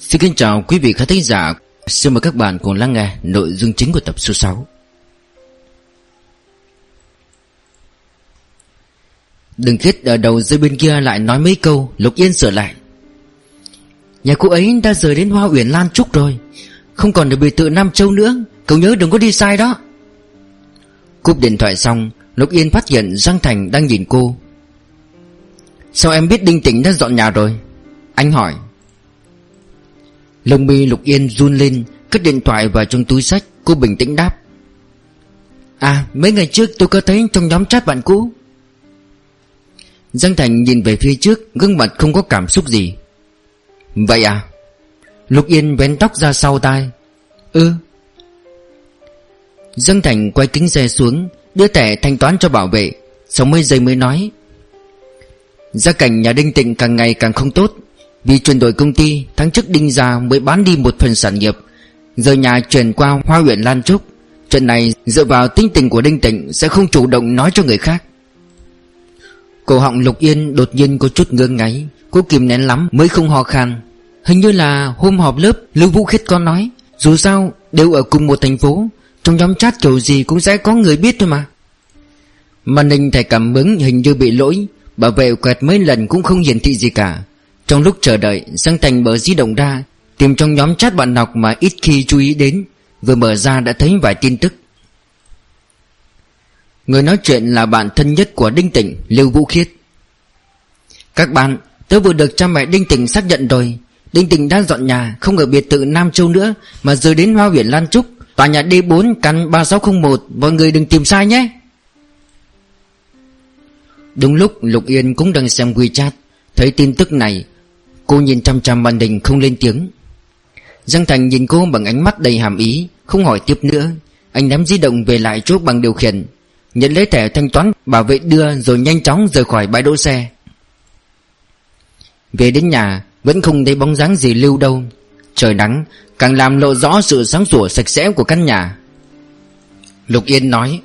Xin kính chào quý vị khán thính giả. Xin mời các bạn cùng lắng nghe nội dung chính của tập số 6 Đừng kết ở đầu dưới bên kia lại nói mấy câu, Lục Yên sửa lại. Nhà cô ấy đã rời đến Hoa Uyển Lan Trúc rồi. Không còn được biệt tự Nam Châu nữa. Cậu nhớ đừng có đi sai đó. Cúp điện thoại xong, Lục Yên phát hiện Giang Thành đang nhìn cô. Sao em biết Đinh Tĩnh đã dọn nhà rồi? Anh hỏi. Lông mi Lục Yên run lên, Cất điện thoại vào trong túi sách, Cô bình tĩnh đáp. À mấy ngày trước tôi có thấy trong nhóm chat bạn cũ. Giang Thành nhìn về phía trước, Gương mặt không có cảm xúc gì. Vậy à? Lục Yên vén tóc ra sau tai. Ừ. Giang Thành quay kính xe xuống, Đưa thẻ thanh toán cho bảo vệ. Sau mấy giây mới nói. Gia cảnh nhà Đinh Tịnh càng ngày càng không tốt. Vì chuyển đổi công ty, Tháng trước Đinh Gia mới bán đi một phần sản nghiệp. Giờ nhà chuyển qua Hoa huyện Lan Trúc. Chuyện này dựa vào tính tình của Đinh Tịnh Sẽ không chủ động nói cho người khác. Cổ họng Lục Yên đột nhiên có chút ngơ ngáy Cô kìm nén lắm mới không ho khan. Hình như là hôm họp lớp, Lưu Vũ Khiết con nói, Dù sao đều ở cùng một thành phố, Trong nhóm chat kiểu gì cũng sẽ có người biết thôi mà. Màn hình thẻ cảm ứng hình như bị lỗi, Bảo vệ quẹt mấy lần cũng không hiển thị gì cả. Trong lúc chờ đợi, Giang Thành mở di động ra, Tìm trong nhóm chat bạn đọc mà ít khi chú ý đến, Vừa mở ra đã thấy vài tin tức. Người nói chuyện là bạn thân nhất của Đinh Tịnh, Lưu Vũ Khiết. Các bạn, Tớ vừa được cha mẹ Đinh Tịnh xác nhận rồi. Đinh Tịnh đang dọn nhà, Không ở biệt thự Nam Châu nữa, Mà rời đến Hoa Viện Lan Trúc. Tòa nhà D4 căn 3601 Mọi người đừng tìm sai nhé. Đúng lúc Lục Yên cũng đang xem WeChat, Thấy tin tức này Cô nhìn chăm chăm màn hình không lên tiếng. Giang Thành nhìn cô bằng ánh mắt đầy hàm ý, Không hỏi tiếp nữa. Anh ném di động về lại chỗ bằng điều khiển, Nhận lấy thẻ thanh toán bảo vệ đưa Rồi nhanh chóng rời khỏi bãi đỗ xe. Về đến nhà, Vẫn không thấy bóng dáng gì lưu đâu. Trời nắng, Càng làm lộ rõ sự sáng sủa sạch sẽ của căn nhà. Lục Yên nói,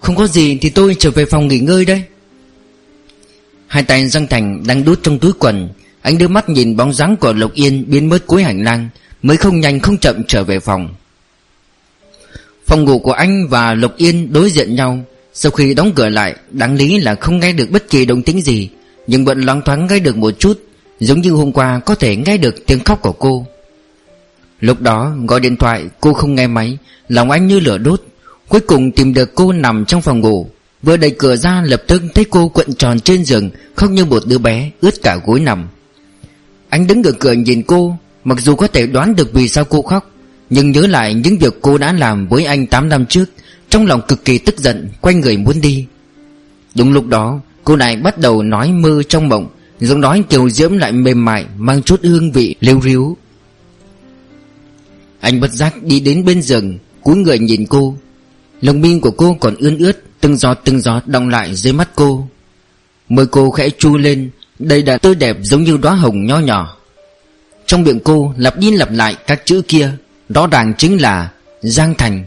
Không có gì thì tôi trở về phòng nghỉ ngơi đây. Hai tay Giang Thành đang đút trong túi quần. Anh đưa mắt nhìn bóng dáng của Lục Yên biến mất cuối hành lang, Mới không nhanh không chậm trở về phòng. Phòng ngủ của anh và Lục Yên đối diện nhau. Sau khi đóng cửa lại, Đáng lý là không nghe được bất kỳ động tĩnh gì, Nhưng vẫn loáng thoáng nghe được một chút, Giống như hôm qua có thể nghe được tiếng khóc của cô. Lúc đó, gọi điện thoại, cô không nghe máy, Lòng anh như lửa đốt. Cuối cùng tìm được cô nằm trong phòng ngủ. Vừa đẩy cửa ra, lập tức thấy cô quận tròn trên giường, không như một đứa bé ướt cả gối nằm. Anh đứng ở cửa nhìn cô, Mặc dù có thể đoán được vì sao cô khóc, Nhưng nhớ lại những việc cô đã làm với anh 8 năm trước, Trong lòng cực kỳ tức giận, Quay người muốn đi. Đúng lúc đó, cô lại bắt đầu nói mơ trong mộng, Giọng nói kiều diễm lại mềm mại, Mang chút hương vị liêu ríu Anh bất giác đi đến bên giường, cúi người nhìn cô. Lồng mi của cô còn ươn ướt Từng giọt từng giọt đọng lại dưới mắt cô. Môi cô khẽ chu lên, Đây đã tươi đẹp giống như đóa hồng nho nhỏ. Trong miệng cô lặp đi lặp lại các chữ kia, Rõ ràng chính là Giang Thành.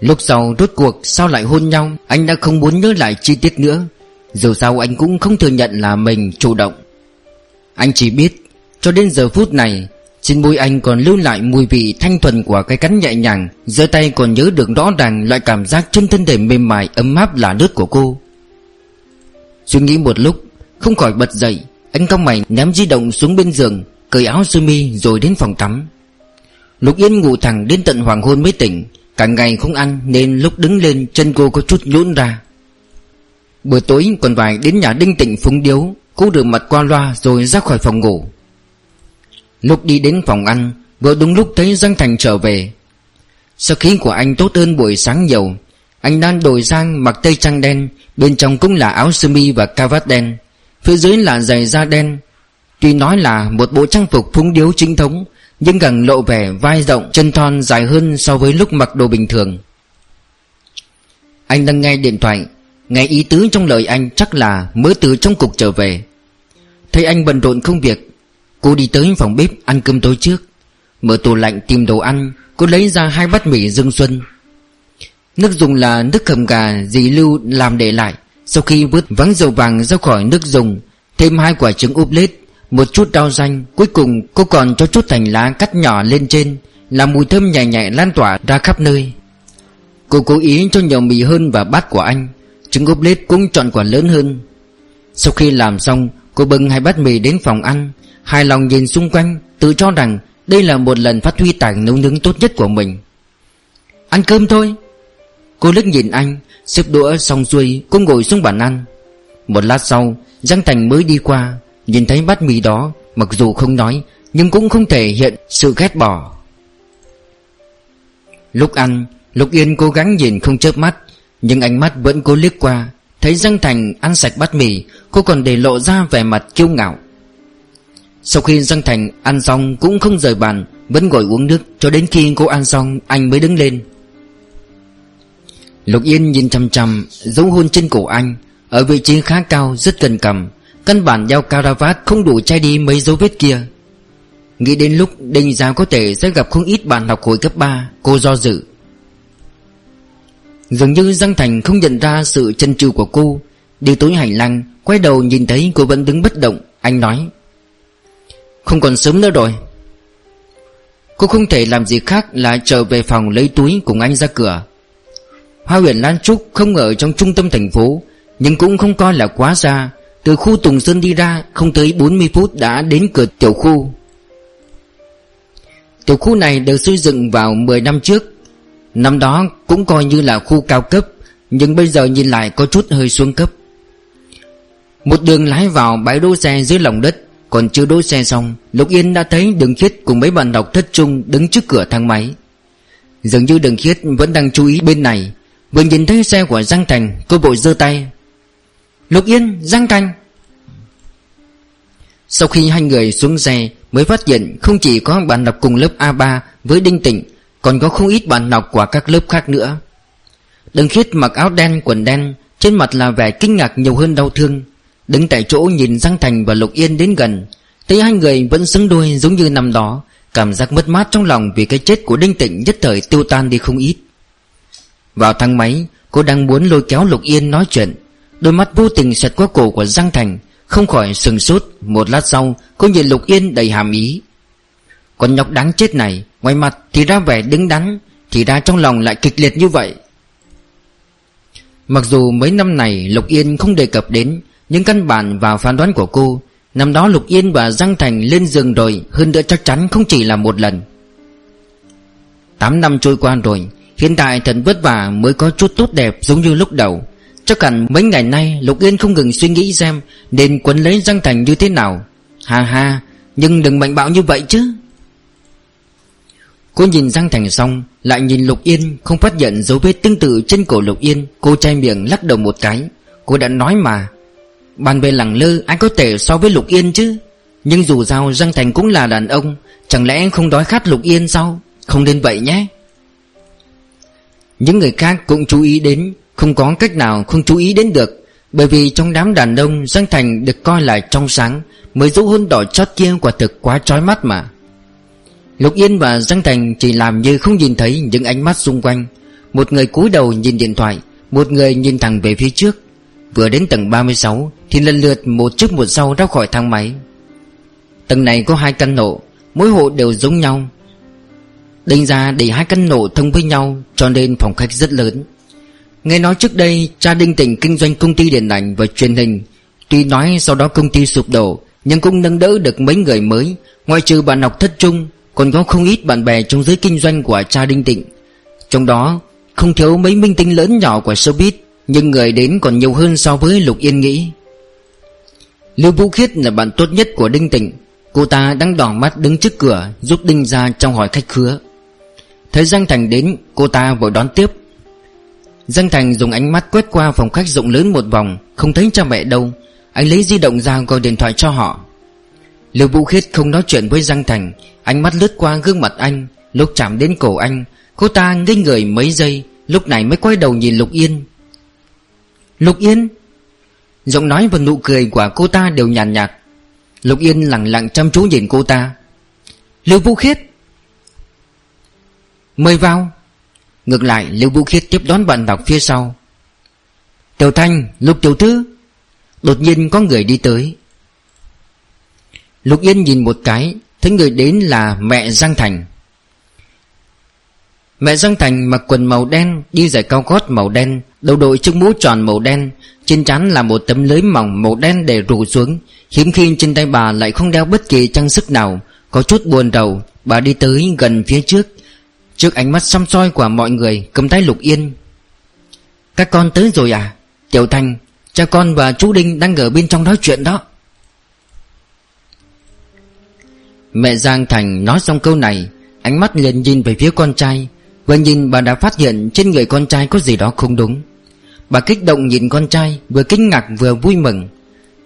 Lúc sau rốt cuộc sao lại hôn nhau, Anh đã không muốn nhớ lại chi tiết nữa. Dù sao anh cũng không thừa nhận là mình chủ động. Anh chỉ biết, Cho đến giờ phút này trên môi anh còn lưu lại mùi vị thanh thuần của cái cắn nhẹ nhàng. Giơ tay còn nhớ được rõ ràng loại cảm giác trên thân thể mềm mại, ấm áp là nước của cô. Suy nghĩ một lúc, Không khỏi bật dậy. Anh cong mày, ném di động xuống bên giường, Cởi áo sơ mi rồi đến phòng tắm. Lục Yên ngủ thẳng đến tận hoàng hôn mới tỉnh. Cả ngày không ăn Nên lúc đứng lên, chân cô có chút nhũn ra. Buổi tối còn vài đến nhà Đinh Tịnh phúng điếu, Cô rửa mặt qua loa rồi ra khỏi phòng ngủ. Lúc đi đến phòng ăn, Vừa đúng lúc thấy Giang Thành trở về. Sau khí của anh tốt hơn buổi sáng nhiều. Anh đang đổi sang mặc tây trang đen, Bên trong cũng là áo sơ mi và cà đen. Phía dưới là giày da đen. Tuy nói là một bộ trang phục phúng điếu chính thống, Nhưng gần lộ vẻ vai rộng, Chân thon dài hơn so với lúc mặc đồ bình thường. Anh đang nghe điện thoại, Nghe ý tứ trong lời anh chắc là mới từ trong cục trở về. Thấy anh bận rộn công việc Cô đi tới phòng bếp ăn cơm tối trước. Mở tủ lạnh tìm đồ ăn, Cô lấy ra hai bát mì dương xuân. Nước dùng là nước hầm gà dì Lưu làm để lại. Sau khi vứt vắng dầu vàng ra khỏi nước dùng, Thêm hai quả trứng úp lết, Một chút rau xanh, Cuối cùng cô còn cho chút thành lá cắt nhỏ lên trên, Làm mùi thơm nhẹ nhẹ lan tỏa ra khắp nơi. Cô cố ý cho nhiều mì hơn vào bát của anh, Trứng úp lết cũng chọn quả lớn hơn. Sau khi làm xong, Cô bưng hai bát mì đến phòng ăn Hài lòng nhìn xung quanh, Tự cho rằng đây là một lần phát huy tài nấu nướng tốt nhất của mình. Ăn cơm thôi. Cô lức nhìn anh, Xếp đũa xong xuôi Cô ngồi xuống bàn ăn. Một lát sau, Giang Thành mới đi qua, Nhìn thấy bát mì đó, Mặc dù không nói, Nhưng cũng không thể hiện sự ghét bỏ. Lúc ăn, Lục Yên cố gắng nhìn không chớp mắt, Nhưng ánh mắt vẫn cố liếc qua, Thấy Giang Thành ăn sạch bát mì, Cô còn để lộ ra vẻ mặt kiêu ngạo. Sau khi Giang Thành ăn xong Cũng không rời bàn, Vẫn ngồi uống nước, Cho đến khi cô ăn xong Anh mới đứng lên. Lục Yên nhìn chăm chăm Dấu hôn trên cổ anh, Ở vị trí khá cao, rất gần cầm Căn bản đeo caravat không đủ che đi mấy dấu vết kia. Nghĩ đến lúc Đinh giáo có thể sẽ gặp không ít bạn học hồi cấp 3 Cô do dự. Dường như Giang Thành không nhận ra sự chân trừ của cô. Đi tối hành lang Quay đầu nhìn thấy cô vẫn đứng bất động, Anh nói không còn sớm nữa rồi. Cô không thể làm gì khác là trở về phòng lấy túi cùng anh ra cửa. Hoa huyện Lan Trúc không ở trong trung tâm thành phố, Nhưng cũng không coi là quá xa. Từ khu Tùng Sơn đi ra, Không tới 40 phút đã đến cửa tiểu khu. Tiểu khu này được xây dựng vào 10 năm trước. Năm đó cũng coi như là khu cao cấp, Nhưng bây giờ nhìn lại có chút hơi xuống cấp. Một đường lái vào bãi đỗ xe dưới lòng đất còn chưa đỗ xe xong Lục Yên đã thấy đường khiết cùng mấy bạn đọc thất trung Đứng trước cửa thang máy. Dường như đường khiết vẫn đang chú ý bên này Vừa nhìn thấy xe của Giang Thành Cô bội giơ tay. Lục Yên, Giang Thành. Sau khi hai người xuống xe Mới phát hiện không chỉ có bạn đọc cùng lớp A3 Với Đinh Tịnh Còn có không ít bạn đọc của các lớp khác nữa. Đường khiết mặc áo đen quần đen Trên mặt là vẻ kinh ngạc nhiều hơn đau thương. Đứng tại chỗ nhìn Giang Thành và Lục Yên đến gần, Thấy hai người vẫn xứng đôi giống như năm đó, Cảm giác mất mát trong lòng vì cái chết của Đinh Tịnh nhất thời tiêu tan đi không ít. Vào thang máy Cô đang muốn lôi kéo Lục Yên nói chuyện. Đôi mắt vô tình xẹt qua cổ của Giang Thành, Không khỏi sừng sốt. Một lát sau, cô nhìn Lục Yên đầy hàm ý. Con nhóc đáng chết này, Ngoài mặt thì ra vẻ đứng đắn, Thì ra trong lòng lại kịch liệt như vậy. Mặc dù mấy năm này Lục Yên không đề cập đến nhưng căn bản vào phán đoán của cô, Năm đó Lục Yên và Giang Thành lên giường rồi, Hơn nữa chắc chắn không chỉ là một lần. Tám năm trôi qua rồi, Hiện tại thật vất vả mới có chút tốt đẹp giống như lúc đầu. Chắc hẳn mấy ngày nay Lục Yên không ngừng suy nghĩ xem Nên quấn lấy Giang Thành như thế nào. Ha ha, Nhưng đừng mạnh bạo như vậy chứ. Cô nhìn Giang Thành xong, Lại nhìn Lục Yên, Không phát hiện dấu vết tương tự trên cổ Lục Yên. Cô chai miệng lắc đầu một cái. Cô đã nói mà Bàn về lẳng lơ, ai có thể so với Lục Yên chứ? Nhưng dù sao, Giang Thành cũng là đàn ông, Chẳng lẽ không đói khát Lục Yên sao? Không nên vậy nhé. Những người khác cũng chú ý đến, Không có cách nào không chú ý đến được, Bởi vì trong đám đàn ông, Giang Thành được coi là trong sáng, Mới dấu hôn đỏ chót kia quả thực quá trói mắt mà. Lục Yên và Giang Thành chỉ làm như không nhìn thấy những ánh mắt xung quanh. Một người cúi đầu nhìn điện thoại, Một người nhìn thẳng về phía trước. Vừa đến tầng 36 Thì lần lượt một trước một sau ra khỏi thang máy. Tầng này có hai căn hộ, Mỗi hộ đều giống nhau. Đinh ra để hai căn hộ thông với nhau Cho nên phòng khách rất lớn. Nghe nói trước đây, cha Đinh Tỉnh kinh doanh công ty điện ảnh và truyền hình. Tuy nói sau đó công ty sụp đổ, Nhưng cũng nâng đỡ được mấy người mới. Ngoài trừ bạn học thất trung, Còn có không ít bạn bè trong giới kinh doanh của cha Đinh Tịnh. Trong đó, không thiếu mấy minh tinh lớn nhỏ của showbiz. Nhưng người đến còn nhiều hơn so với Lục Yên nghĩ. Lưu Vũ Khiết là bạn tốt nhất của Đinh Tịnh. Cô ta đang đỏ mắt đứng trước cửa, Giúp Đinh ra trong hỏi khách khứa. Thấy Giang Thành đến, Cô ta vội đón tiếp. Giang Thành dùng ánh mắt quét qua phòng khách rộng lớn một vòng, Không thấy cha mẹ đâu. Anh lấy di động ra gọi điện thoại cho họ. Lưu Vũ Khiết không nói chuyện với Giang Thành. Ánh mắt lướt qua gương mặt anh, Lúc chạm đến cổ anh, Cô ta ngây người mấy giây, Lúc này mới quay đầu nhìn Lục Yên. Lục Yên. Giọng nói và nụ cười của cô ta đều nhàn nhạt, nhạt Lục Yên lặng lặng chăm chú nhìn cô ta. Lưu Vũ Khiết. Mời vào. Ngược lại Lưu Vũ Khiết tiếp đón bạn đọc phía sau. Tiểu Thanh Lục Tiểu Thư. Đột nhiên có người đi tới. Lục Yên nhìn một cái Thấy người đến là mẹ Giang Thành. Mẹ Giang Thành mặc quần màu đen Đi giày cao gót màu đen. Đầu đội chiếc mũ tròn màu đen, Trên trán là một tấm lưới mỏng màu đen để rủ xuống. Hiếm khi trên tay bà lại không đeo bất kỳ trang sức nào, Có chút buồn đầu Bà đi tới gần phía trước Trước ánh mắt xăm soi của mọi người, Cầm tay Lục Yên. Các con tới rồi à? Tiểu Thành, Cha con và chú Đinh đang ở bên trong nói chuyện đó. Mẹ Giang Thành nói xong câu này, Ánh mắt liền nhìn về phía con trai. Vừa nhìn bà đã phát hiện trên người con trai có gì đó không đúng. Bà kích động nhìn con trai, Vừa kinh ngạc vừa vui mừng.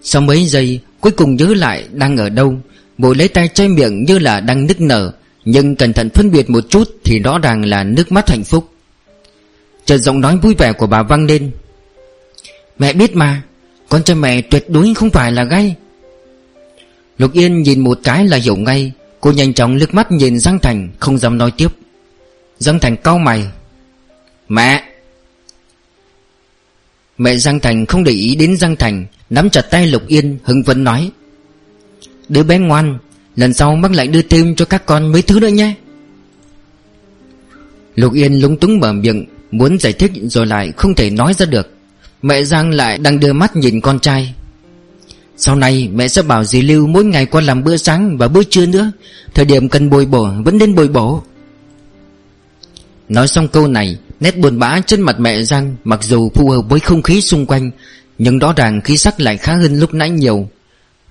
Sau mấy giây, cuối cùng nhớ lại đang ở đâu Bộ lấy tay che miệng như là đang nức nở, Nhưng cẩn thận phân biệt một chút Thì rõ ràng là nước mắt hạnh phúc. Chợt giọng nói vui vẻ của bà vang lên. Mẹ biết mà, Con trai mẹ tuyệt đối không phải là gay Lục Yên nhìn một cái là hiểu ngay, Cô nhanh chóng lướt mắt nhìn Giang Thành, Không dám nói tiếp. Giang Thành cau mày. Mẹ! Mẹ Giang Thành không để ý đến Giang Thành, Nắm chặt tay Lục Yên, hưng phấn nói. Đứa bé ngoan, Lần sau bác lại đưa thêm cho các con mấy thứ nữa nhé. Lục Yên lúng túng mở miệng, Muốn giải thích rồi lại không thể nói ra được. Mẹ Giang lại đang đưa mắt nhìn con trai. Sau này mẹ sẽ bảo dì Lưu mỗi ngày qua làm bữa sáng và bữa trưa nữa. Thời điểm cần bồi bổ, vẫn nên bồi bổ. Nói xong câu này, Nét buồn bã trên mặt mẹ Giang Mặc dù phù hợp với không khí xung quanh, Nhưng rõ ràng khí sắc lại khá hơn lúc nãy nhiều.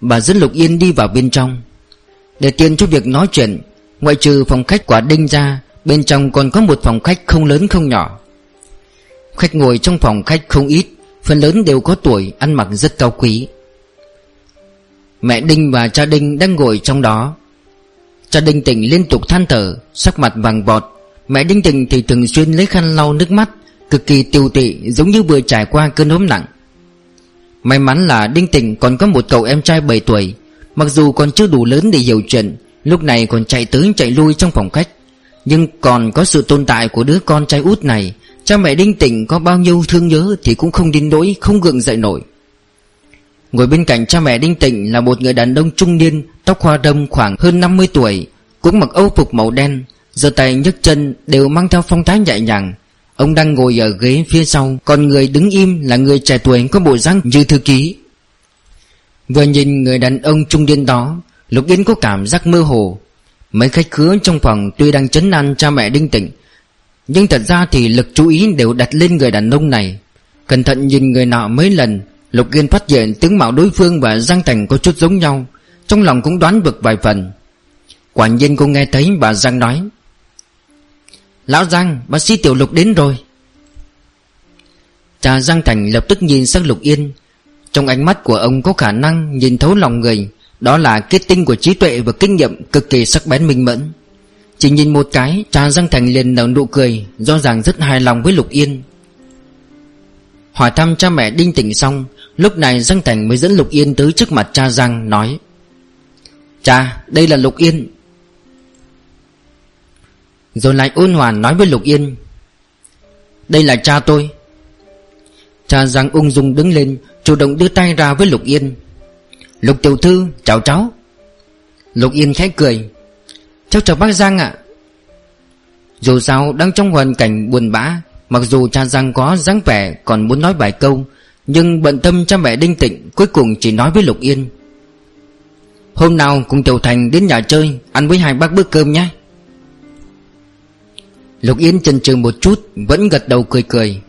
Bà dẫn Lục Yên đi vào bên trong. Để tiền cho việc nói chuyện, Ngoại trừ phòng khách quả đinh ra, Bên trong còn có một phòng khách không lớn không nhỏ. Khách ngồi trong phòng khách không ít, Phần lớn đều có tuổi, Ăn mặc rất cao quý. Mẹ Đinh và cha Đinh đang ngồi trong đó. Cha Đinh tỉnh liên tục than thở, Sắc mặt vàng vọt. Mẹ Đinh Tình thì thường xuyên lấy khăn lau nước mắt, Cực kỳ tiêu tị giống như vừa trải qua cơn ốm nặng. May mắn là Đinh Tình còn có một cậu em trai 7 tuổi, Mặc dù còn chưa đủ lớn để hiểu chuyện, Lúc này còn chạy tới chạy lui trong phòng khách. Nhưng còn có sự tồn tại của đứa con trai út này, Cha mẹ Đinh Tình có bao nhiêu thương nhớ Thì cũng không đến nỗi không gượng dậy nổi. Ngồi bên cạnh cha mẹ Đinh Tịnh là một người đàn ông trung niên, Tóc hoa râm khoảng hơn 50 tuổi, Cũng mặc âu phục màu đen giơ tay nhấc chân đều mang theo phong thái nhẹ nhàng. Ông đang ngồi ở ghế phía sau, Còn người đứng im là người trẻ tuổi có bộ dáng như thư ký. Vừa nhìn người đàn ông trung niên đó, Lục Yên có cảm giác mơ hồ. Mấy khách khứa trong phòng tuy đang chấn an cha mẹ đinh tịnh, Nhưng thật ra thì lực chú ý đều đặt lên người đàn ông này. Cẩn thận nhìn người nọ mấy lần, Lục Yên phát hiện tướng mạo đối phương và Giang Thành có chút giống nhau, Trong lòng cũng đoán được vài phần. Quả nhiên cô nghe thấy bà Giang nói Lão Giang, bác sĩ Tiểu Lục đến rồi. Cha Giang Thành lập tức nhìn sang Lục Yên. Trong ánh mắt của ông có khả năng nhìn thấu lòng người. Đó là kết tinh của trí tuệ và kinh nghiệm cực kỳ sắc bén minh mẫn. Chỉ nhìn một cái, Cha Giang Thành liền nở nụ cười, rõ ràng rất hài lòng với Lục Yên. Hỏi thăm cha mẹ đinh tỉnh xong, Lúc này Giang Thành mới dẫn Lục Yên tới trước mặt cha Giang, nói, Cha, đây là Lục Yên rồi lại ôn hòa nói với Lục Yên. Đây là cha tôi. Cha Giang ung dung đứng lên, Chủ động đưa tay ra với Lục Yên. Lục tiểu thư, chào cháu. Lục Yên khẽ cười. Cháu chào bác Giang ạ. Dù sao, đang trong hoàn cảnh buồn bã, Mặc dù cha Giang có dáng vẻ Còn muốn nói vài câu, Nhưng bận tâm cha mẹ đinh tịnh Cuối cùng chỉ nói với Lục Yên. Hôm nào cùng Tiểu Thành đến nhà chơi, Ăn với hai bác bữa cơm nhé. Lục Yên chần chừ một chút Vẫn gật đầu cười cười.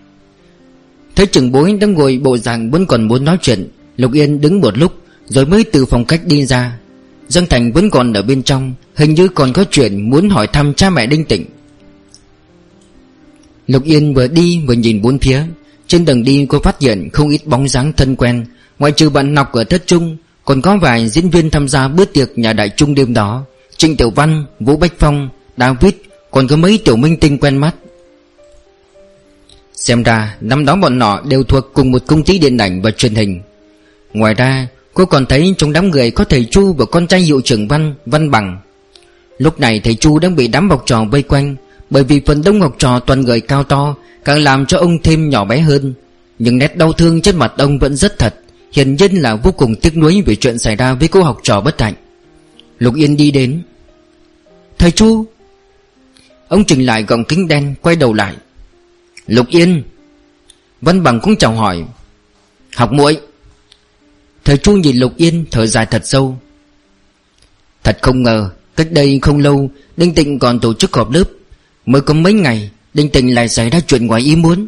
Thấy trưởng bối đang ngồi bộ dạng Vẫn còn muốn nói chuyện Lục Yên đứng một lúc Rồi mới từ phòng khách đi ra. Dương Thành vẫn còn ở bên trong Hình như còn có chuyện muốn hỏi thăm cha mẹ Đinh Tịnh. Lục Yên vừa đi vừa nhìn bốn phía Trên đường đi cô phát hiện không ít bóng dáng thân quen Ngoại trừ bạn Ngọc ở thất trung Còn có vài diễn viên tham gia bữa tiệc nhà đại trung đêm đó Trịnh Tiểu Văn, Vũ Bách Phong, David còn có mấy tiểu minh tinh quen mắt. Xem ra năm đó bọn nọ đều thuộc cùng một công ty điện ảnh và truyền hình. Ngoài ra cô còn thấy trong đám người có thầy Chu và con trai hiệu trưởng Văn, Văn Bằng. Lúc này thầy Chu đang bị đám học trò vây quanh Bởi vì phần đông học trò toàn người cao to Càng làm cho ông thêm nhỏ bé hơn. Nhưng nét đau thương trên mặt ông vẫn rất thật Hiển nhiên là vô cùng tiếc nuối về chuyện xảy ra với cô học trò bất hạnh. Lục Yên đi đến. Thầy Chu Ông Trình lại gọng kính đen, quay đầu lại. Lục Yên, Văn Bằng cũng chào hỏi. Học muội Thầy Chu nhìn Lục Yên thở dài thật sâu. Thật không ngờ, Cách đây không lâu, Đinh Tịnh còn tổ chức họp lớp. Mới có mấy ngày, Đinh Tịnh lại xảy ra chuyện ngoài ý muốn.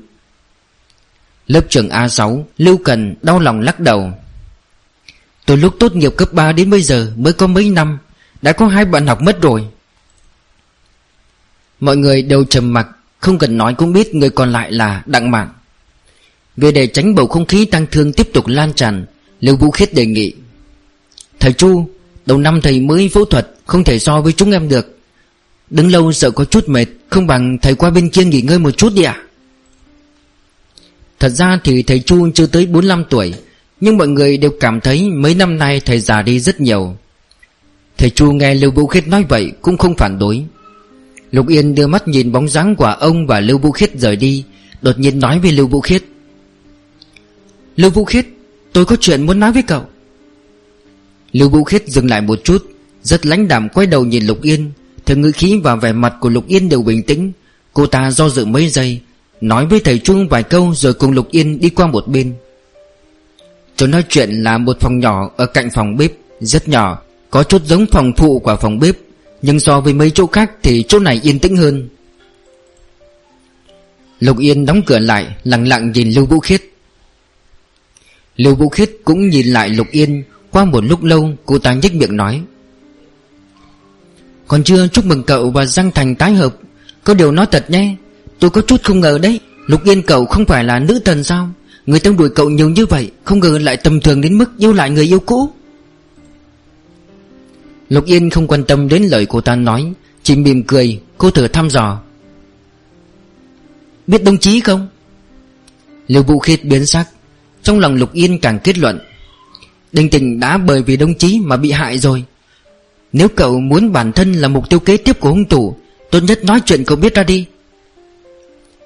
Lớp trưởng A6 Lưu Cần đau lòng lắc đầu. Từ lúc tốt nghiệp cấp 3 đến bây giờ Mới có mấy năm, Đã có hai bạn học mất rồi. Mọi người đều trầm mặc, Không cần nói cũng biết người còn lại là Đặng mạn. Vì để tránh bầu không khí tăng thương tiếp tục lan tràn, Lưu Vũ Khiết đề nghị, Thầy Chu, Đầu năm thầy mới phẫu thuật Không thể so với chúng em được. Đứng lâu sợ có chút mệt, Không bằng thầy qua bên kia nghỉ ngơi một chút đi ạ. Thật ra thì thầy Chu chưa tới 45 tuổi, Nhưng mọi người đều cảm thấy Mấy năm nay thầy già đi rất nhiều. Thầy Chu nghe Lưu Vũ Khiết nói vậy Cũng không phản đối. Lục Yên đưa mắt nhìn bóng dáng của ông và Lưu Vũ Khiết rời đi, Đột nhiên nói với Lưu Vũ Khiết. Lưu Vũ Khiết, Tôi có chuyện muốn nói với cậu. Lưu Vũ Khiết dừng lại một chút, Rất lãnh đạm quay đầu nhìn Lục Yên Theo ngữ khí và vẻ mặt của Lục Yên đều bình tĩnh. Cô ta do dự mấy giây, Nói với thầy Trung vài câu rồi cùng Lục Yên đi qua một bên. Chỗ nói chuyện là một phòng nhỏ ở cạnh phòng bếp, Rất nhỏ, Có chút giống phòng phụ của phòng bếp. Nhưng so với mấy chỗ khác thì chỗ này yên tĩnh hơn. Lục Yên đóng cửa lại, Lặng lặng nhìn Lưu Vũ Khiết. Lưu Vũ Khiết cũng nhìn lại Lục Yên, Qua một lúc lâu, cô ta nhếch miệng nói. Còn chưa chúc mừng cậu và Giang Thành tái hợp, Có điều nói thật nhé, Tôi có chút không ngờ đấy, Lục Yên cậu không phải là nữ thần sao? Người ta đuổi cậu nhiều như vậy, Không ngờ lại tầm thường đến mức yêu lại người yêu cũ. Lục Yên không quan tâm đến lời cô ta nói, Chỉ mỉm cười, Cô thử thăm dò. Biết đồng chí không? Lưu Vũ Khiết biến sắc, Trong lòng Lục Yên càng kết luận. Đinh tình đã bởi vì đồng chí mà bị hại rồi. Nếu cậu muốn bản thân là mục tiêu kế tiếp của hung thủ, Tốt nhất nói chuyện cậu biết ra đi.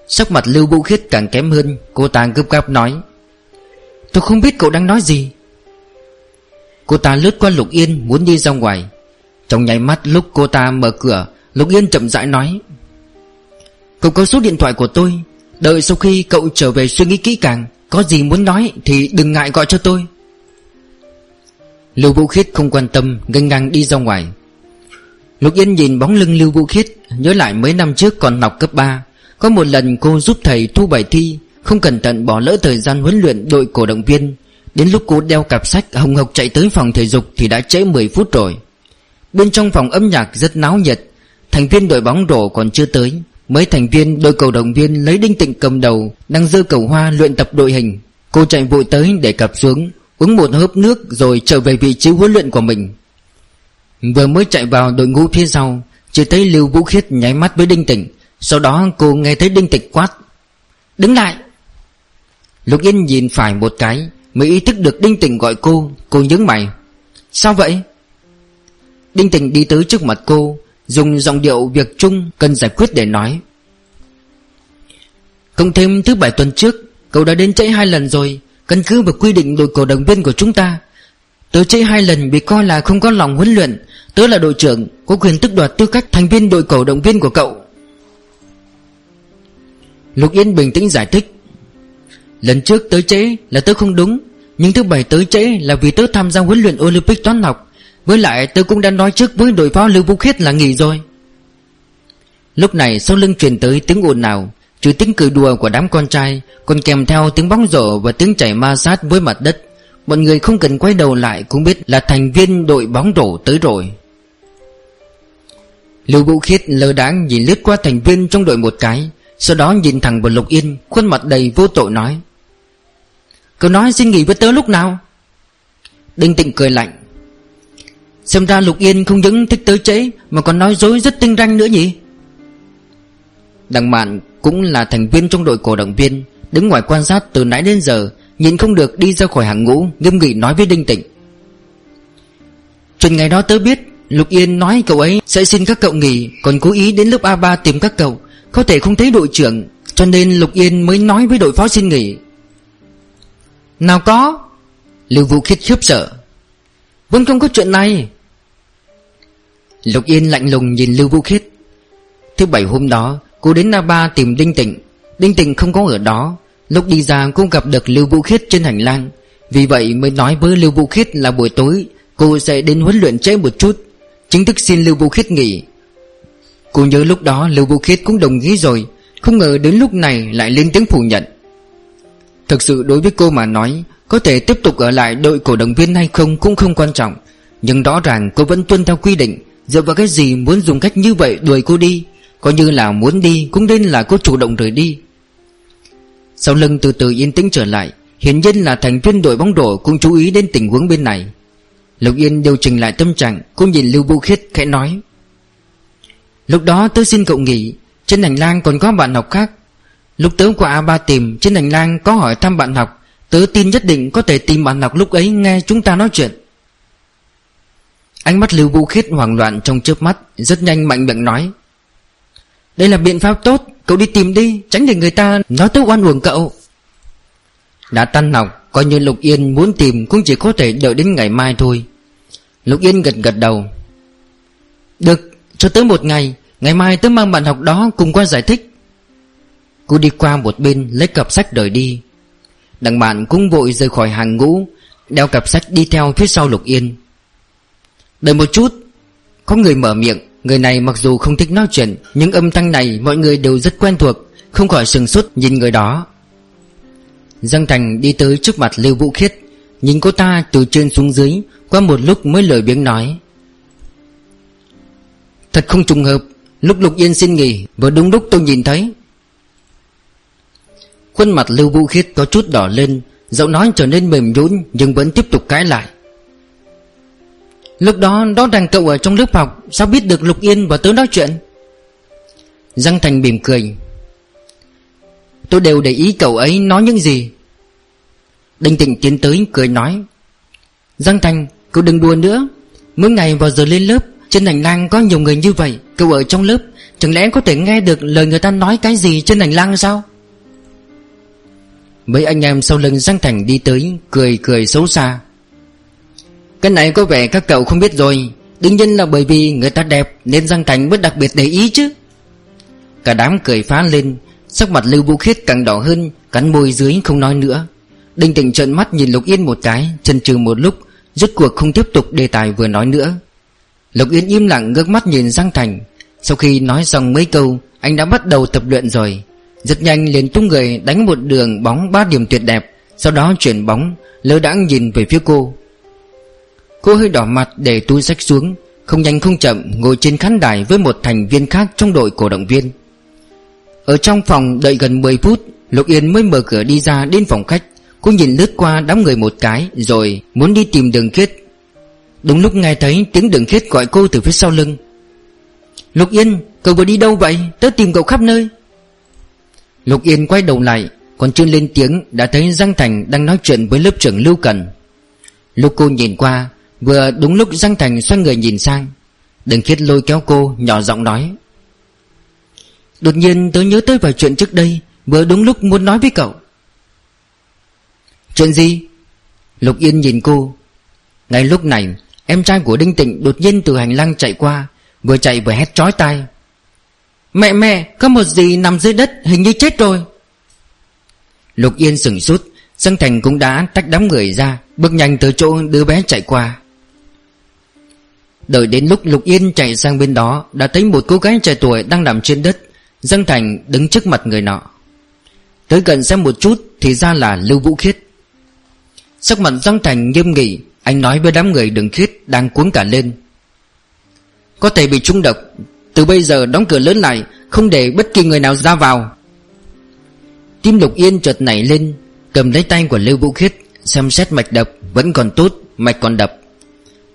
Sắc mặt Lưu Vũ Khiết càng kém hơn, Cô ta gấp gáp nói. Tôi không biết cậu đang nói gì. Cô ta lướt qua Lục Yên muốn đi ra ngoài. Trong nháy mắt lúc cô ta mở cửa, Lục Yên chậm rãi nói, Cậu có số điện thoại của tôi, Đợi sau khi cậu trở về suy nghĩ kỹ càng, Có gì muốn nói thì đừng ngại gọi cho tôi. Lưu Vũ Khiết không quan tâm Ngân ngang đi ra ngoài. Lục Yên nhìn bóng lưng Lưu Vũ Khiết, Nhớ lại mấy năm trước còn học cấp 3 Có một lần cô giúp thầy thu bài thi, Không cẩn thận bỏ lỡ thời gian huấn luyện đội cổ động viên. Đến lúc cô đeo cặp sách hồng hộc chạy tới phòng thể dục Thì đã trễ 10 phút rồi. Bên trong phòng âm nhạc rất náo nhiệt. Thành viên đội bóng rổ còn chưa tới. Mấy thành viên đội cầu động viên lấy đinh tịnh cầm đầu, Đang dơ cầu hoa luyện tập đội hình. Cô chạy vội tới để cặp xuống, Uống một hớp nước rồi trở về vị trí huấn luyện của mình. Vừa mới chạy vào đội ngũ phía sau, Chỉ thấy Lưu Vũ Khiết nháy mắt với Đinh Tịnh. Sau đó cô nghe thấy Đinh Tịnh quát. Đứng lại! Lục Yên nhìn phải một cái, Mới ý thức được Đinh Tịnh gọi cô. Cô nhướng mày. Sao vậy? Đinh Tịnh đi tới trước mặt cô, Dùng giọng điệu việc chung cần giải quyết để nói. Cộng thêm thứ bảy tuần trước, Cậu đã đến chạy hai lần rồi, Căn cứ vào quy định đội cổ động viên của chúng ta. Tớ chạy hai lần bị coi là không có lòng huấn luyện. Tớ là đội trưởng, Có quyền tức đoạt tư cách thành viên đội cổ động viên của cậu. Lục Yên bình tĩnh giải thích. Lần trước tớ chế là tớ không đúng, Nhưng thứ bảy tớ chế là vì tớ tham gia huấn luyện Olympic toán học. Với lại tớ cũng đã nói trước với đội phó Lưu Vũ Khiết là nghỉ rồi. Lúc này sau lưng truyền tới tiếng ồn nào Trừ tiếng cười đùa của đám con trai, Còn kèm theo tiếng bóng rổ và tiếng chảy ma sát với mặt đất, Mọi người không cần quay đầu lại cũng biết là thành viên đội bóng rổ tới rồi. Lưu Vũ Khiết lơ đáng nhìn lướt qua thành viên trong đội một cái, Sau đó nhìn thẳng vào Lục Yên, Khuôn mặt đầy vô tội nói, Cậu nói xin nghỉ với tớ lúc nào? Đinh Tịnh cười lạnh Xem ra Lục Yên không những thích tới chế Mà còn nói dối rất tinh ranh nữa nhỉ? Đằng mạn cũng là thành viên trong đội cổ động viên Đứng ngoài quan sát từ nãy đến giờ Nhìn không được đi ra khỏi hàng ngũ Nghiêm nghị nói với Đinh Tịnh. Chuyện ngày đó tớ biết Lục Yên nói cậu ấy sẽ xin các cậu nghỉ Còn cố ý đến lớp A3 tìm các cậu Có thể không thấy đội trưởng Cho nên Lục Yên mới nói với đội phó xin nghỉ. Nào có! Lưu Vũ Khiết khiếp sợ. Vẫn không có chuyện này Lục Yên lạnh lùng nhìn Lưu Vũ Khiết. Thứ bảy hôm đó, Cô đến Na Ba tìm Đinh Tịnh. Đinh Tịnh không có ở đó. Lúc đi ra, cô gặp được Lưu Vũ Khiết trên hành lang. Vì vậy mới nói với Lưu Vũ Khiết là buổi tối, Cô sẽ đến huấn luyện trễ một chút. Chính thức xin Lưu Vũ Khiết nghỉ. Cô nhớ lúc đó Lưu Vũ Khiết cũng đồng ý rồi. Không ngờ đến lúc này lại lên tiếng phủ nhận. Thực sự đối với cô mà nói, Có thể tiếp tục ở lại đội cổ động viên hay không cũng không quan trọng. Nhưng rõ ràng cô vẫn tuân theo quy định. Dựa vào cái gì muốn dùng cách như vậy đuổi cô đi? Coi như là muốn đi, Cũng nên là cô chủ động rời đi. Sau lưng từ từ yên tĩnh trở lại, Hiển nhiên là thành viên đội bóng rổ Cũng chú ý đến tình huống bên này. Lục Yên điều chỉnh lại tâm trạng, Cô nhìn Lưu Vũ Khiết, khẽ nói. Lúc đó tớ xin cậu nghỉ, Trên hành lang còn có bạn học khác. Lúc tớ qua A3 tìm, Trên hành lang có hỏi thăm bạn học, Tớ tin nhất định có thể tìm bạn học lúc ấy nghe chúng ta nói chuyện. Ánh mắt Lưu Vũ Khiết hoảng loạn trong chớp mắt, Rất nhanh mạnh miệng nói. Đây là biện pháp tốt, Cậu đi tìm đi, Tránh để người ta nói tới oan uổng cậu. Đã tan học, Coi như Lục Yên muốn tìm Cũng chỉ có thể đợi đến ngày mai thôi. Lục Yên gật gật đầu. Được, cho tới một ngày Ngày mai tớ mang bạn học đó cùng qua giải thích. Cô đi qua một bên, lấy cặp sách rời đi. Đằng bạn cũng vội rời khỏi hàng ngũ, Đeo cặp sách đi theo phía sau Lục Yên. Đợi một chút. Có người mở miệng. Người này mặc dù không thích nói chuyện, Nhưng âm thanh này mọi người đều rất quen thuộc, Không khỏi sừng sốt nhìn người đó. Giang Thành đi tới trước mặt Lưu Vũ Khiết, Nhìn cô ta từ trên xuống dưới, Qua một lúc mới lời biếng nói. Thật không trùng hợp, Lúc Lục Yên xin nghỉ, Vừa đúng lúc tôi nhìn thấy. Khuôn mặt Lưu Vũ Khiết có chút đỏ lên, Giọng nói trở nên mềm nhũn Nhưng vẫn tiếp tục cãi lại. Lúc đó đó rằng cậu ở trong lớp học, Sao biết được Lục Yên và tớ nói chuyện? Giang Thành mỉm cười. Tôi đều để ý cậu ấy nói những gì. Đinh Tịnh tiến tới, cười nói. Giang Thành, Cậu đừng đùa nữa. Mỗi ngày vào giờ lên lớp, Trên hành lang có nhiều người như vậy, Cậu ở trong lớp, Chẳng lẽ có thể nghe được lời người ta nói cái gì trên hành lang sao? Mấy anh em sau lưng Giang Thành đi tới, Cười cười xấu xa. Cái này có vẻ các cậu không biết rồi. Đương nhiên là bởi vì người ta đẹp Nên Giang Thành mới đặc biệt để ý chứ. Cả đám cười phá lên, Sắc mặt Lưu Vũ Khiết càng đỏ hơn, Cắn môi dưới không nói nữa. Đinh Tịnh trợn mắt nhìn Lục Yên một cái, Chần chừ một lúc, Rốt cuộc không tiếp tục đề tài vừa nói nữa. Lục Yên im lặng ngước mắt nhìn Giang Thành. Sau khi nói xong mấy câu, Anh đã bắt đầu tập luyện rồi. Rất nhanh liền tung người đánh một đường bóng ba điểm tuyệt đẹp, Sau đó chuyển bóng, Lơ đãng nhìn về phía cô. Cô hơi đỏ mặt để túi sách xuống, Không nhanh không chậm ngồi trên khán đài Với một thành viên khác trong đội cổ động viên. Ở trong phòng đợi gần 10 phút Lục Yên mới mở cửa đi ra đến phòng khách. Cô nhìn lướt qua đám người một cái, Rồi muốn đi tìm đường khiết. Đúng lúc nghe thấy tiếng đường khiết gọi cô từ phía sau lưng. Lục Yên, Cậu vừa đi đâu vậy? Tớ tìm cậu khắp nơi. Lục Yên quay đầu lại, Còn chưa lên tiếng đã thấy Giang Thành đang nói chuyện với lớp trưởng Lưu Cần. Lúc cô nhìn qua Vừa đúng lúc Giang Thành xoay người nhìn sang Đừng khiết lôi kéo cô, nhỏ giọng nói. Đột nhiên tớ nhớ tới vài chuyện trước đây, Vừa đúng lúc muốn nói với cậu. Chuyện gì? Lục Yên nhìn cô. Ngay lúc này, Em trai của Đinh Tịnh đột nhiên từ hành lang chạy qua, Vừa chạy vừa hét trói tai. Mẹ mẹ, Có một gì nằm dưới đất, hình như chết rồi. Lục Yên sửng sốt, Giang Thành cũng đã tách đám người ra, Bước nhanh tới chỗ đứa bé chạy qua. Đợi đến lúc Lục Yên chạy sang bên đó, Đã thấy một cô gái trẻ tuổi đang nằm trên đất. Giang Thành đứng trước mặt người nọ. Tới gần xem một chút Thì ra là Lưu Vũ Khiết. Sắc mặt Giang Thành nghiêm nghị, Anh nói với đám người đừng khiết Đang cuốn cả lên. Có thể bị trung độc, từ bây giờ đóng cửa lớn lại, Không để bất kỳ người nào ra vào. Tim Lục Yên chợt nảy lên, Cầm lấy tay của Lưu Vũ Khiết, Xem xét mạch đập Vẫn còn tốt, Mạch còn đập.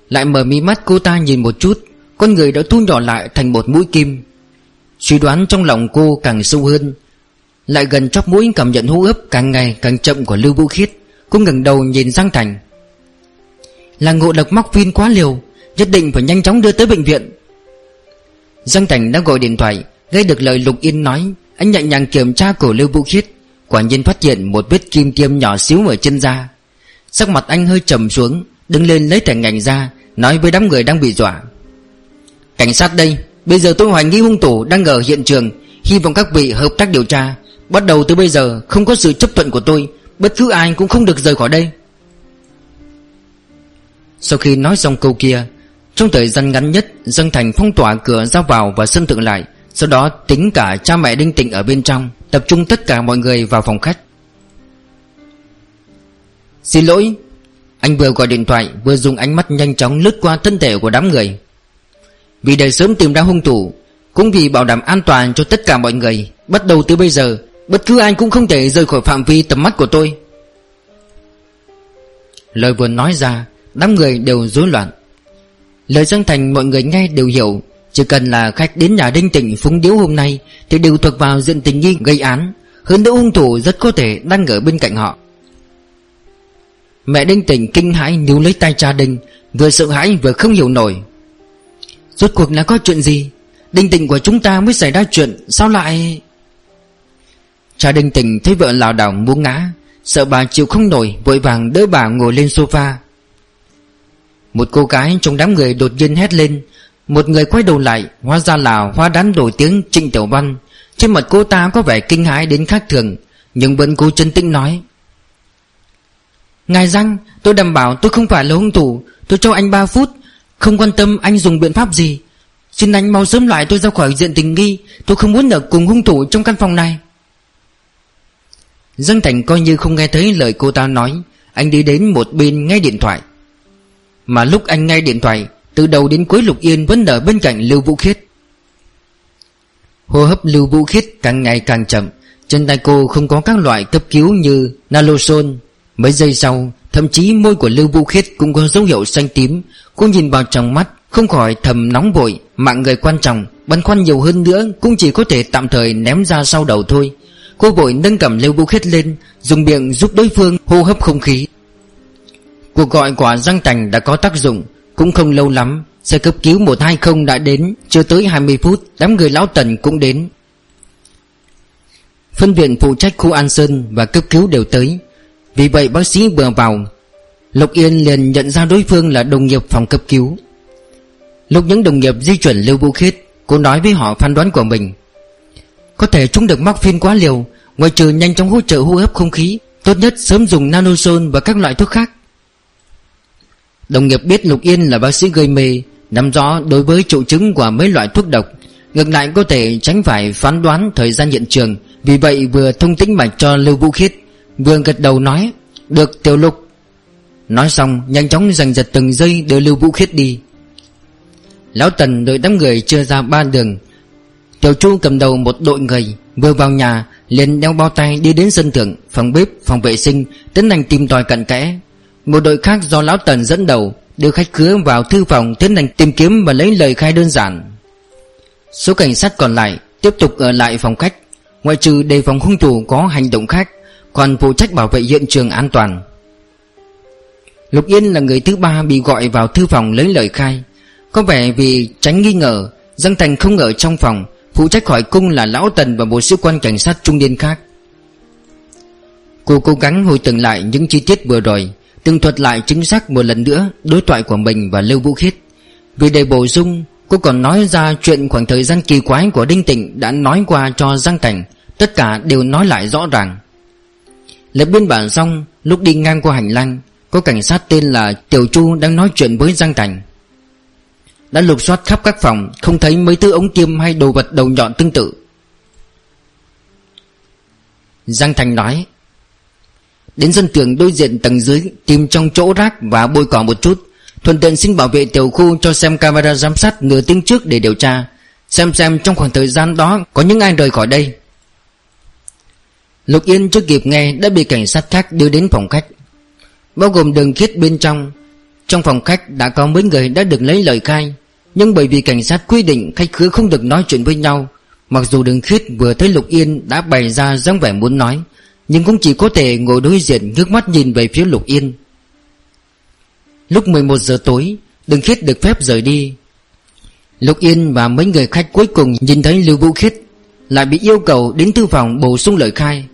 Lại mở mi mắt cô ta nhìn một chút, Con người đã thu nhỏ lại thành một mũi kim. Suy đoán trong lòng cô càng sâu hơn, Lại gần chóp mũi cảm nhận hô hấp Càng ngày càng chậm của Lưu Vũ Khiết, Cô ngẩng đầu nhìn Giang Thành. Là ngộ độc móc phin quá liều, Nhất định phải nhanh chóng đưa tới bệnh viện. Giang Thành đã gọi điện thoại Gây được lời Lục Yên nói, Anh nhẹ nhàng kiểm tra cổ Lưu Vũ Khiết, Quả nhiên phát hiện một vết kim tiêm nhỏ xíu ở chân da. Sắc mặt anh hơi trầm xuống Đứng lên lấy thẻ ngành ra, Nói với đám người đang bị dọa. Cảnh sát đây, Bây giờ tôi hoài nghi hung thủ đang ở hiện trường, Hy vọng các vị hợp tác điều tra. Bắt đầu từ bây giờ, không có sự chấp thuận của tôi, Bất cứ ai cũng không được rời khỏi đây. Sau khi nói xong câu kia, Trong thời gian ngắn nhất Dân Thành phong tỏa cửa ra vào và sân thượng lại, Sau đó tính cả cha mẹ Đinh Tịnh ở bên trong, Tập trung tất cả mọi người vào phòng khách. Xin lỗi anh vừa gọi điện thoại, Vừa dùng ánh mắt nhanh chóng lướt qua thân thể của đám người. Vì để sớm tìm ra hung thủ, Cũng vì bảo đảm an toàn cho tất cả mọi người, Bắt đầu từ bây giờ, Bất cứ ai cũng không thể rời khỏi phạm vi tầm mắt của tôi. Lời vừa nói ra, Đám người đều rối loạn. Lời dân Thành mọi người nghe đều hiểu, Chỉ cần là khách đến nhà Đinh tỉnh phúng điếu hôm nay Thì đều thuộc vào diện tình nghi gây án, Hơn nữa hung thủ rất có thể đang ở bên cạnh họ. Mẹ Đinh Tịnh kinh hãi níu lấy tay cha Đinh, Vừa sợ hãi vừa không hiểu nổi. Rốt cuộc là có chuyện gì? Đinh Tịnh của chúng ta mới xảy ra chuyện, Sao lại? Cha Đinh Tịnh thấy vợ lảo đảo muốn ngã, Sợ bà chịu không nổi, Vội vàng đỡ bà ngồi lên sofa. Một cô gái trong đám người đột nhiên hét lên, Một người quay đầu lại, Hóa ra là hoa đán nổi tiếng Trịnh Tiểu Văn. Trên mặt cô ta có vẻ kinh hãi đến khác thường, Nhưng vẫn cố chân tĩnh nói Ngài răng Tôi đảm bảo tôi không phải là hung thủ. Tôi cho anh 3 phút. Không quan tâm anh dùng biện pháp gì. Xin anh mau sớm loại tôi ra khỏi diện tình nghi. Tôi không muốn ở cùng hung thủ trong căn phòng này. Dân Thành coi như không nghe thấy lời cô ta nói. Anh đi đến một bên nghe điện thoại. Mà lúc anh nghe điện thoại, Từ đầu đến cuối Lục Yên vẫn ở bên cạnh Lưu Vũ Khiết. Hô hấp Lưu Vũ Khiết càng ngày càng chậm. Trên tay cô không có các loại cấp cứu như naloxone Mấy giây sau, Thậm chí môi của Lưu Vũ Khiết cũng có dấu hiệu xanh tím. Cô nhìn vào trong mắt, Không khỏi thầm nóng vội. Mạng người quan trọng, Băn khoăn nhiều hơn nữa Cũng chỉ có thể tạm thời ném ra sau đầu thôi. Cô vội nâng cầm Lưu Vũ Khiết lên, Dùng miệng giúp đối phương hô hấp không khí. Cuộc gọi của Giang Thành đã có tác dụng, Cũng không lâu lắm, Xe cấp cứu 120 đã đến, Chưa tới 20 phút, Đám người lão tần cũng đến. Phân viện phụ trách khu An Sơn Và cấp cứu đều tới. Vì vậy bác sĩ vừa vào Lục Yên liền nhận ra đối phương là đồng nghiệp phòng cấp cứu. Lúc những đồng nghiệp di chuyển Lưu Vũ Khiết, Cô nói với họ phán đoán của mình. Có thể chúng được mắc phiên quá liều Ngoài trừ nhanh chóng hỗ trợ hô hấp không khí, Tốt nhất sớm dùng nanosol và các loại thuốc khác. Đồng nghiệp biết Lục Yên là bác sĩ gây mê, Nắm rõ đối với triệu chứng của mấy loại thuốc độc, Ngược lại có thể tránh phải phán đoán thời gian hiện trường, Vì vậy vừa thông tĩnh mạch cho Lưu Vũ Khiết. Vừa gật đầu nói Được tiểu lục. Nói xong nhanh chóng giành giật từng giây đưa Lưu Vũ Khiết đi. Lão Tần đợi đám người chưa ra ba đường Tiểu Chu cầm đầu một đội người Vừa vào nhà liền đeo bao tay đi đến sân thượng Phòng bếp, phòng vệ sinh Tiến hành tìm tòi cận kẽ. Một đội khác do Lão Tần dẫn đầu Đưa khách khứa vào thư phòng tiến hành tìm kiếm Và lấy lời khai đơn giản. Số cảnh sát còn lại Tiếp tục ở lại phòng khách Ngoại trừ đề phòng hung thủ có hành động khác. Còn phụ trách bảo vệ hiện trường an toàn. Lục Yên là người thứ ba bị gọi vào thư phòng lấy lời khai. Có vẻ vì tránh nghi ngờ Giang Thành không ở trong phòng, Phụ trách hỏi cung là Lão Tần và một sĩ quan cảnh sát trung niên khác. Cô cố gắng hồi tưởng lại những chi tiết vừa rồi Từng thuật lại chính xác một lần nữa Đối thoại của mình và Lưu Vũ Khiết. Vì để bổ sung, Cô còn nói ra chuyện khoảng thời gian kỳ quái của Đinh Tịnh Đã nói qua cho Giang Cảnh Tất cả đều nói lại rõ ràng. Lập biên bản xong, Lúc đi ngang qua hành lang, Có cảnh sát tên là Tiểu Chu đang nói chuyện với Giang Thành. Đã lục soát khắp các phòng, Không thấy mấy thứ ống tiêm hay đồ vật đầu nhọn tương tự. Giang Thành nói, Đến sân tường đối diện tầng dưới Tìm trong chỗ rác và bôi cỏ một chút. Thuận tiện xin bảo vệ tiểu khu cho xem camera giám sát nửa tiếng trước để điều tra, Xem xem trong khoảng thời gian đó có những ai rời khỏi đây. Lục Yên chưa kịp nghe đã bị cảnh sát khác đưa đến phòng khách. Bao gồm đường khiết bên trong Trong phòng khách đã có mấy người đã được lấy lời khai. Nhưng bởi vì cảnh sát quy định khách khứa không được nói chuyện với nhau, Mặc dù đường khiết vừa thấy Lục Yên đã bày ra dáng vẻ muốn nói, Nhưng cũng chỉ có thể ngồi đối diện ngước mắt nhìn về phía Lục Yên. Lúc 11 giờ tối, Đường khiết được phép rời đi. Lục Yên và mấy người khách cuối cùng nhìn thấy Lưu Vũ Khiết Lại bị yêu cầu đến thư phòng bổ sung lời khai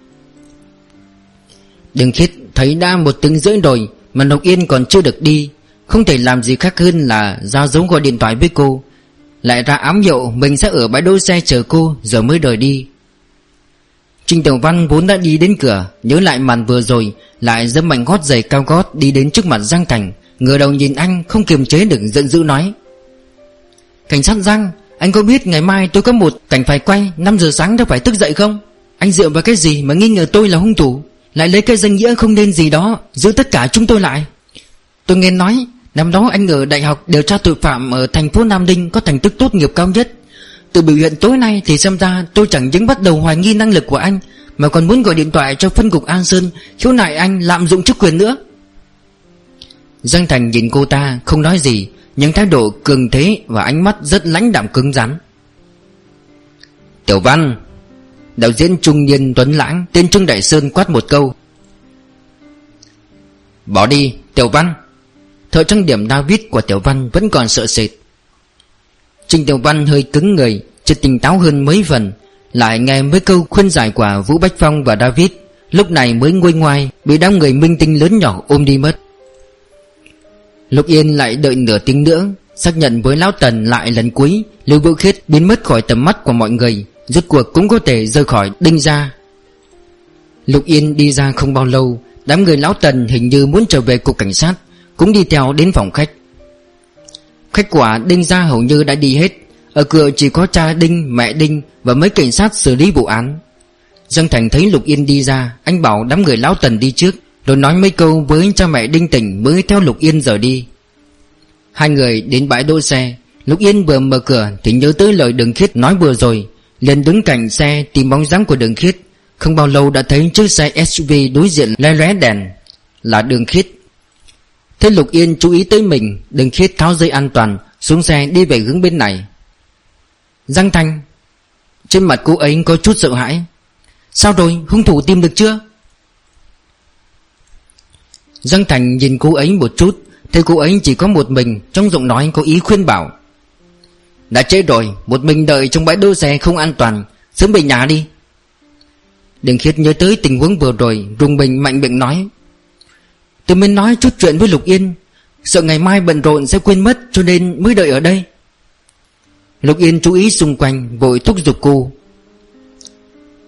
đừng khiết thấy đã một tiếng rưỡi rồi Mà Lục Yên còn chưa được đi. Không thể làm gì khác hơn là giao giống gọi điện thoại với cô. Lại ra ám hiệu mình sẽ ở bãi đỗ xe chờ cô Rồi mới rời đi. Trình Tiểu Văn vốn đã đi đến cửa, Nhớ lại màn vừa rồi, Lại dâm mạnh gót giày cao gót đi đến trước mặt Giang Thành. Ngửa đầu nhìn anh, không kiềm chế được giận dữ nói. Cảnh sát Giang, Anh có biết ngày mai tôi có một cảnh phải quay 5 giờ sáng đã phải thức dậy không? Anh dựa vào cái gì mà nghi ngờ tôi là hung thủ? Lại lấy cái danh nghĩa không nên gì đó, Giữ tất cả chúng tôi lại. Tôi nghe nói, Năm đó anh ở đại học điều tra tội phạm Ở thành phố Nam Ninh có thành tích tốt nghiệp cao nhất. Từ biểu hiện tối nay thì xem ra Tôi chẳng những bắt đầu hoài nghi năng lực của anh, Mà còn muốn gọi điện thoại cho phân cục An Sơn, Khiếu nại anh lạm dụng chức quyền nữa. Giang Thành nhìn cô ta, không nói gì, Nhưng thái độ cường thế và ánh mắt rất lãnh đạm cứng rắn. Tiểu Văn Đạo diễn trung niên Tuấn Lãng, Tên Trương Đại Sơn quát một câu. Bỏ đi, Tiểu Văn. Thợ trang điểm David của Tiểu Văn vẫn còn sợ sệt. Trình Tiểu Văn hơi cứng người Chợt tỉnh táo hơn mấy phần, Lại nghe mấy câu khuyên giải của Vũ Bách Phong và David, Lúc này mới nguôi ngoai, Bị đám người minh tinh lớn nhỏ ôm đi mất. Lục Yên lại đợi nửa tiếng nữa, Xác nhận với Lão Tần lại lần cuối, Lưu Vũ Khiết biến mất khỏi tầm mắt của mọi người. Rốt cuộc cũng có thể rời khỏi đinh ra Lục Yên đi ra không bao lâu Đám người Lão Tần hình như muốn trở về cục cảnh sát Cũng đi theo đến phòng khách. Khách quả đinh ra hầu như đã đi hết Ở cửa chỉ có cha đinh, mẹ đinh Và mấy cảnh sát xử lý vụ án. Dân Thành thấy Lục Yên đi ra Anh bảo đám người Lão Tần đi trước rồi nói mấy câu với cha mẹ Đinh Tỉnh Mới theo Lục Yên rời đi. Hai người đến bãi đỗ xe Lục Yên vừa mở cửa Thì nhớ tới lời đường khiết nói vừa rồi liền đứng cạnh xe, tìm bóng dáng của đường khiết. Không bao lâu đã thấy chiếc xe SUV đối diện le lóe đèn, Là đường khiết. Thế Lục Yên chú ý tới mình, Đường khiết tháo dây an toàn, Xuống xe đi về hướng bên này. Giang Thanh, Trên mặt cô ấy có chút sợ hãi. Sao rồi? Hung thủ tìm được chưa? Giang Thành nhìn cô ấy một chút, Thấy cô ấy chỉ có một mình, Trong giọng nói có ý khuyên bảo. Đã chết rồi, Một mình đợi trong bãi đỗ xe không an toàn. Sớm về nhà đi. Đừng khiết nhớ tới tình huống vừa rồi, Rùng bình mạnh miệng nói. Tôi mới nói chút chuyện với Lục Yên. Sợ ngày mai bận rộn sẽ quên mất, Cho nên mới đợi ở đây. Lục Yên chú ý xung quanh, Vội thúc giục cô.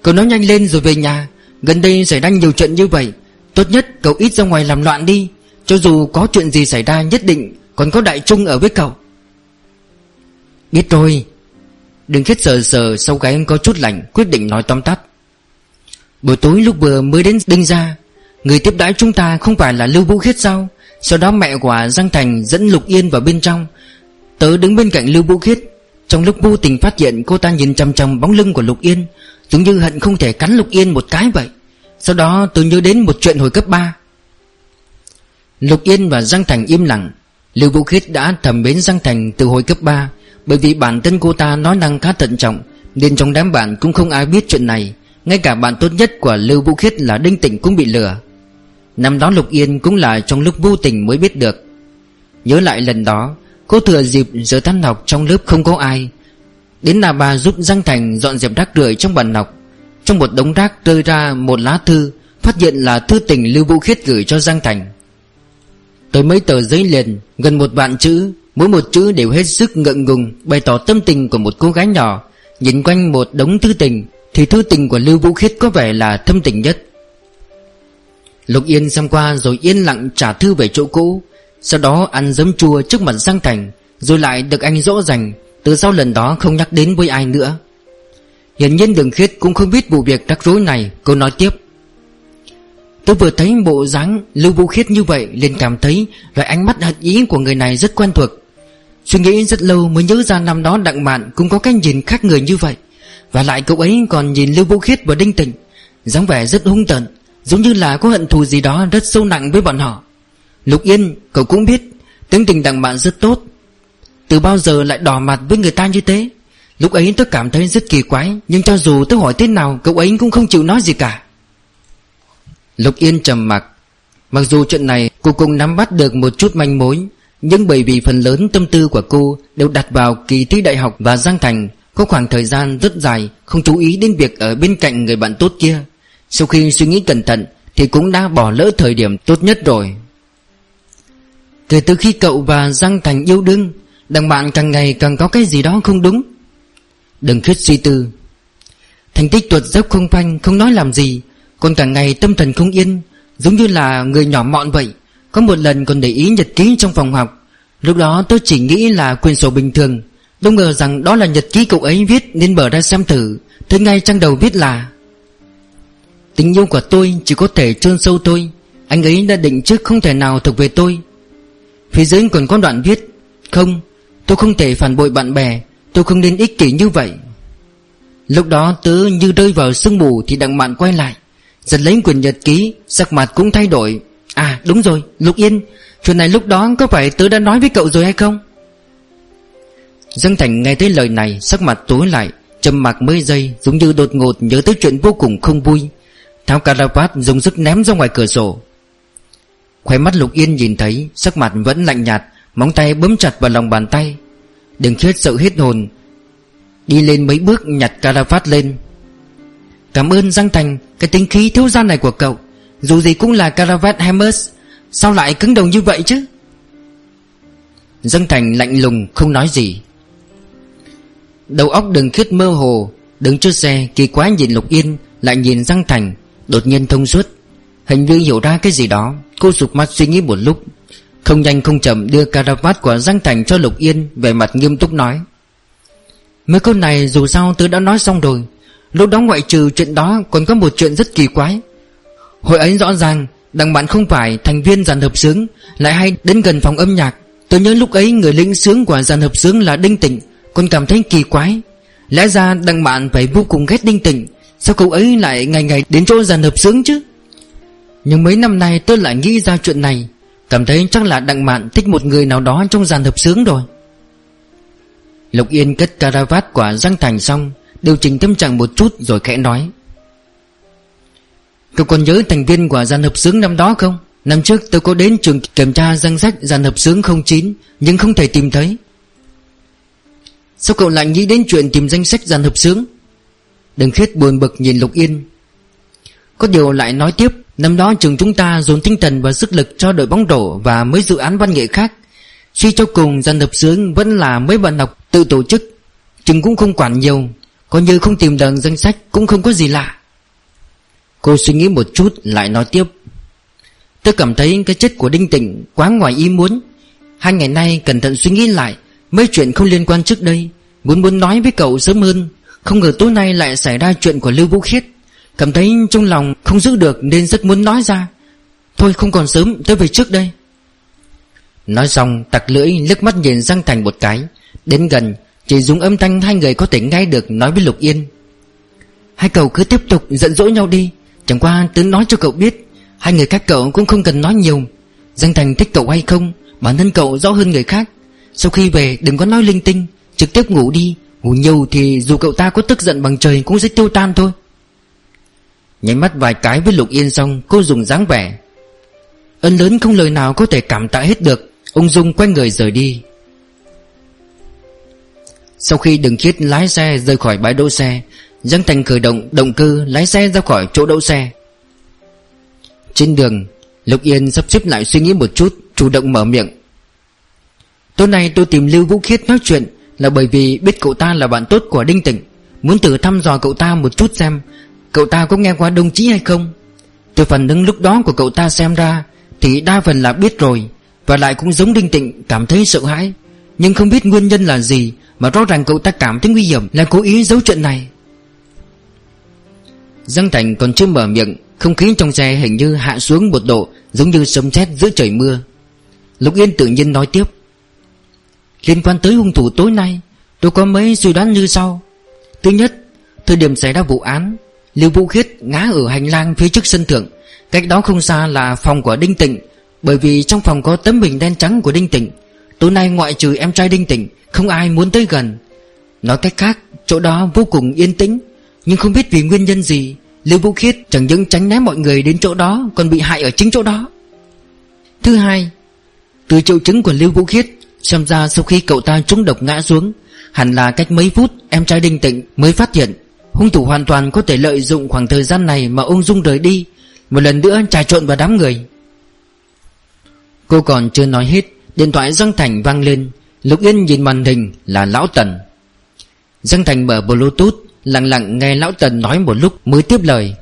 Cậu nói nhanh lên rồi về nhà. Gần đây xảy ra nhiều chuyện như vậy. Tốt nhất cậu ít ra ngoài làm loạn đi. Cho dù có chuyện gì xảy ra, nhất định Còn có đại trung ở với cậu. Biết rồi. Đừng khiết sờ sờ sau cái em có chút lạnh Quyết định nói tóm tắt. Buổi tối lúc vừa mới đến đinh ra Người tiếp đãi chúng ta không phải là Lưu Vũ Khiết sao? Sau đó mẹ của Giang Thành dẫn Lục Yên vào bên trong. Tớ đứng bên cạnh Lưu Vũ Khiết. Trong lúc vô tình phát hiện cô ta nhìn chăm chằm bóng lưng của Lục Yên, Giống như hận không thể cắn Lục Yên một cái vậy. Sau đó tôi nhớ đến một chuyện hồi cấp 3 Lục Yên và Giang Thành im lặng. Lưu Vũ Khiết đã thầm mến Giang Thành từ hồi cấp 3 bởi vì bản thân cô ta nói năng khá thận trọng, Nên trong đám bạn cũng không ai biết chuyện này. Ngay cả bạn tốt nhất của Lưu Vũ Khiết là Đinh Tịnh cũng bị lừa. Năm đó Lục Yên cũng là trong lúc vô tình mới biết được. Nhớ lại lần đó, Cô thừa dịp giờ tan học trong lớp không có ai. Đến là bà giúp Giang Thành dọn dẹp rác rưởi trong bàn học. Trong một đống rác rơi ra một lá thư, Phát hiện là thư tình Lưu Vũ Khiết gửi cho Giang Thành. Tới mấy tờ giấy liền, Gần một vạn chữ Mỗi một chữ đều hết sức ngượng ngùng, Bày tỏ tâm tình của một cô gái nhỏ. Nhìn quanh một đống thư tình, Thì thư tình của Lưu Vũ Khiết có vẻ là thâm tình nhất. Lục Yên xem qua rồi yên lặng trả thư về chỗ cũ, Sau đó ăn giấm chua trước mặt Giang Thành, Rồi lại được anh rõ dành Từ sau lần đó không nhắc đến với ai nữa. Hiển nhiên đường khiết cũng không biết vụ việc rắc rối này, Cô nói tiếp. Tôi vừa thấy bộ dáng Lưu Vũ Khiết như vậy liền cảm thấy Loại ánh mắt hận ý của người này rất quen thuộc. Suy nghĩ rất lâu mới nhớ ra năm đó Đặng Mạn cũng có cái nhìn khác người như vậy. Và lại cậu ấy còn nhìn Lưu Vũ Khiết và Đinh Tịnh dáng vẻ rất hung tợn, Giống như là có hận thù gì đó rất sâu nặng với bọn họ. Lục Yên, cậu cũng biết, Tính tình Đặng Mạn rất tốt. Từ bao giờ lại đỏ mặt với người ta như thế? Lúc ấy tôi cảm thấy rất kỳ quái, Nhưng cho dù tôi hỏi thế nào, Cậu ấy cũng không chịu nói gì cả. Lục Yên trầm mặc. Mặc dù chuyện này, cô cũng nắm bắt được một chút manh mối nhưng bởi vì phần lớn tâm tư của cô Đều đặt vào kỳ thi đại học và Giang Thành, Có khoảng thời gian rất dài Không chú ý đến việc ở bên cạnh người bạn tốt kia. Sau khi suy nghĩ cẩn thận Thì cũng đã bỏ lỡ thời điểm tốt nhất rồi. Kể từ khi cậu và Giang Thành yêu đương, Đằng bạn càng ngày càng có cái gì đó không đúng. Đừng khuyết suy tư. Thành tích tuột dốc không phanh, Không nói làm gì, Còn cả ngày tâm thần không yên, Giống như là người nhỏ mọn vậy. Có một lần còn để ý nhật ký trong phòng học. Lúc đó tôi chỉ nghĩ là quyển sổ bình thường. Đâu ngờ rằng đó là nhật ký cậu ấy viết Nên mở ra xem thử. Thế ngay trang đầu viết là, Tình yêu của tôi chỉ có thể trơn sâu tôi. Anh ấy đã định trước không thể nào thuộc về tôi. Phía dưới còn có đoạn viết, Không, Tôi không thể phản bội bạn bè. Tôi không nên ích kỷ như vậy. Lúc đó tớ như rơi vào sương mù Thì đặng mạn quay lại. Giật lấy quyển nhật ký, Sắc mặt cũng thay đổi. À đúng rồi, Lục Yên. Chuyện này lúc đó có phải tớ đã nói với cậu rồi hay không? Dương Thành nghe thấy lời này, Sắc mặt tối lại, trầm mặc mấy giây, Giống như đột ngột nhớ tới chuyện vô cùng không vui. Tháo caravat dùng sức ném ra ngoài cửa sổ. Khóe mắt Lục Yên nhìn thấy, Sắc mặt vẫn lạnh nhạt, Móng tay bấm chặt vào lòng bàn tay. Đừng khiết sợ hết hồn. Đi lên mấy bước nhặt caravat lên. Cảm ơn Giang Thành, Cái tính khí thiếu gian này của cậu. Dù gì cũng là caravat Hammers Sao lại cứng đầu như vậy chứ? Dân Thành lạnh lùng, không nói gì. Đầu óc đừng khiết mơ hồ, Đứng trước xe, kỳ quái nhìn Lục Yên, Lại nhìn Giang Thành, Đột nhiên thông suốt. Hình như hiểu ra cái gì đó, Cô sụp mắt suy nghĩ một lúc. Không nhanh không chậm đưa caravat của Giang Thành cho Lục Yên Về mặt nghiêm túc nói. Mấy câu này dù sao tớ đã nói xong rồi. Lúc đó ngoại trừ chuyện đó Còn có một chuyện rất kỳ quái. Hồi ấy rõ ràng Đằng bạn không phải thành viên dàn hợp sướng, Lại hay đến gần phòng âm nhạc. Tôi nhớ lúc ấy người lĩnh sướng của dàn hợp sướng là Đinh Tịnh Còn cảm thấy kỳ quái. Lẽ ra đằng bạn phải vô cùng ghét Đinh Tịnh, Sao cậu ấy lại ngày ngày đến chỗ dàn hợp sướng chứ? Nhưng mấy năm nay tôi lại nghĩ ra chuyện này, Cảm thấy chắc là đặng mạn thích một người nào đó trong dàn hợp sướng rồi. Lục Yên cất caravat quả Giang Thành xong, Điều chỉnh tâm trạng một chút rồi khẽ nói. Cậu còn nhớ thành viên của dàn hợp xướng năm đó không? Năm trước tôi có đến trường kiểm tra danh sách dàn hợp xướng 09 Nhưng không thể tìm thấy. Sao cậu lại nghĩ đến chuyện tìm danh sách dàn hợp xướng, Đừng khiết buồn bực nhìn Lục Yên. Có điều lại nói tiếp Năm đó trường chúng ta dồn tinh thần và sức lực cho đội bóng rổ Và mấy dự án văn nghệ khác. Suy cho cùng dàn hợp xướng vẫn là mấy bạn học tự tổ chức Trường cũng không quản nhiều. Coi như không tìm được danh sách cũng không có gì lạ. Cô suy nghĩ một chút, lại nói tiếp. Tôi cảm thấy cái chết của Đinh Tịnh quá ngoài ý muốn. Hai ngày nay cẩn thận suy nghĩ lại, Mấy chuyện không liên quan trước đây. Muốn muốn nói với cậu sớm hơn, Không ngờ tối nay lại xảy ra chuyện của Lưu Vũ Khiết. Cảm thấy trong lòng không giữ được Nên rất muốn nói ra. Thôi không còn sớm, tôi về trước đây. Nói xong, tặc lưỡi liếc mắt nhìn Giang Thành một cái. Đến gần, Chỉ dùng âm thanh hai người có thể nghe được Nói với Lục Yên. Hai cậu cứ tiếp tục giận dỗi nhau đi. Chẳng qua tớ nói cho cậu biết, Hai người các cậu cũng không cần nói nhiều. Danh Thành thích cậu hay không, Bản thân cậu rõ hơn người khác. Sau khi về, đừng có nói linh tinh, Trực tiếp ngủ đi. Ngủ nhiều thì dù cậu ta có tức giận bằng trời Cũng sẽ tiêu tan thôi. Nháy mắt vài cái với Lục Yên xong, Cô dùng dáng vẻ. Ân lớn không lời nào có thể cảm tạ hết được. Ung dung quay người rời đi. Sau khi đừng khiết lái xe rời khỏi bãi đỗ xe Giang Thành khởi động động cơ, lái xe ra khỏi chỗ đậu xe. Trên đường Lục Yên sắp xếp lại suy nghĩ một chút, Chủ động mở miệng. Tối nay tôi tìm Lưu Vũ Khiết nói chuyện Là bởi vì biết cậu ta là bạn tốt của Đinh Tịnh. Muốn thử thăm dò cậu ta một chút xem, Cậu ta có nghe qua đồng chí hay không? Từ phần đứng lúc đó của cậu ta xem ra, Thì đa phần là biết rồi, Và lại cũng giống Đinh Tịnh, cảm thấy sợ hãi. Nhưng không biết nguyên nhân là gì, Mà rõ ràng cậu ta cảm thấy nguy hiểm, Là cố ý giấu chuyện này. Giang Thành còn chưa mở miệng, Không khí trong xe hình như hạ xuống một độ, Giống như sấm sét giữa trời mưa. Lục Yên tự nhiên nói tiếp, Liên quan tới hung thủ tối nay, Tôi có mấy suy đoán như sau. Thứ nhất, Thời điểm xảy ra vụ án, Lưu Vũ Khiết ngã ở hành lang phía trước sân thượng, Cách đó không xa là phòng của Đinh Tịnh, Bởi vì trong phòng có tấm bình đen trắng của Đinh Tịnh. Tối nay ngoại trừ em trai Đinh Tịnh, Không ai muốn tới gần. Nói cách khác, Chỗ đó vô cùng yên tĩnh. Nhưng không biết vì nguyên nhân gì, Lưu Vũ Khiết chẳng những tránh né mọi người đến chỗ đó, Còn bị hại ở chính chỗ đó. Thứ hai, Từ triệu chứng của Lưu Vũ Khiết, Xem ra sau khi cậu ta trúng độc ngã xuống, Hẳn là cách mấy phút Em trai Đinh Tịnh mới phát hiện Hung thủ hoàn toàn có thể lợi dụng khoảng thời gian này Mà ung dung rời đi, Một lần nữa trà trộn vào đám người. Cô còn chưa nói hết, Điện thoại Giang Thành vang lên, Lục Yên nhìn màn hình là Lão Tần. Giang Thành mở bluetooth Lặng lặng nghe Lão Tần nói một lúc mới tiếp lời.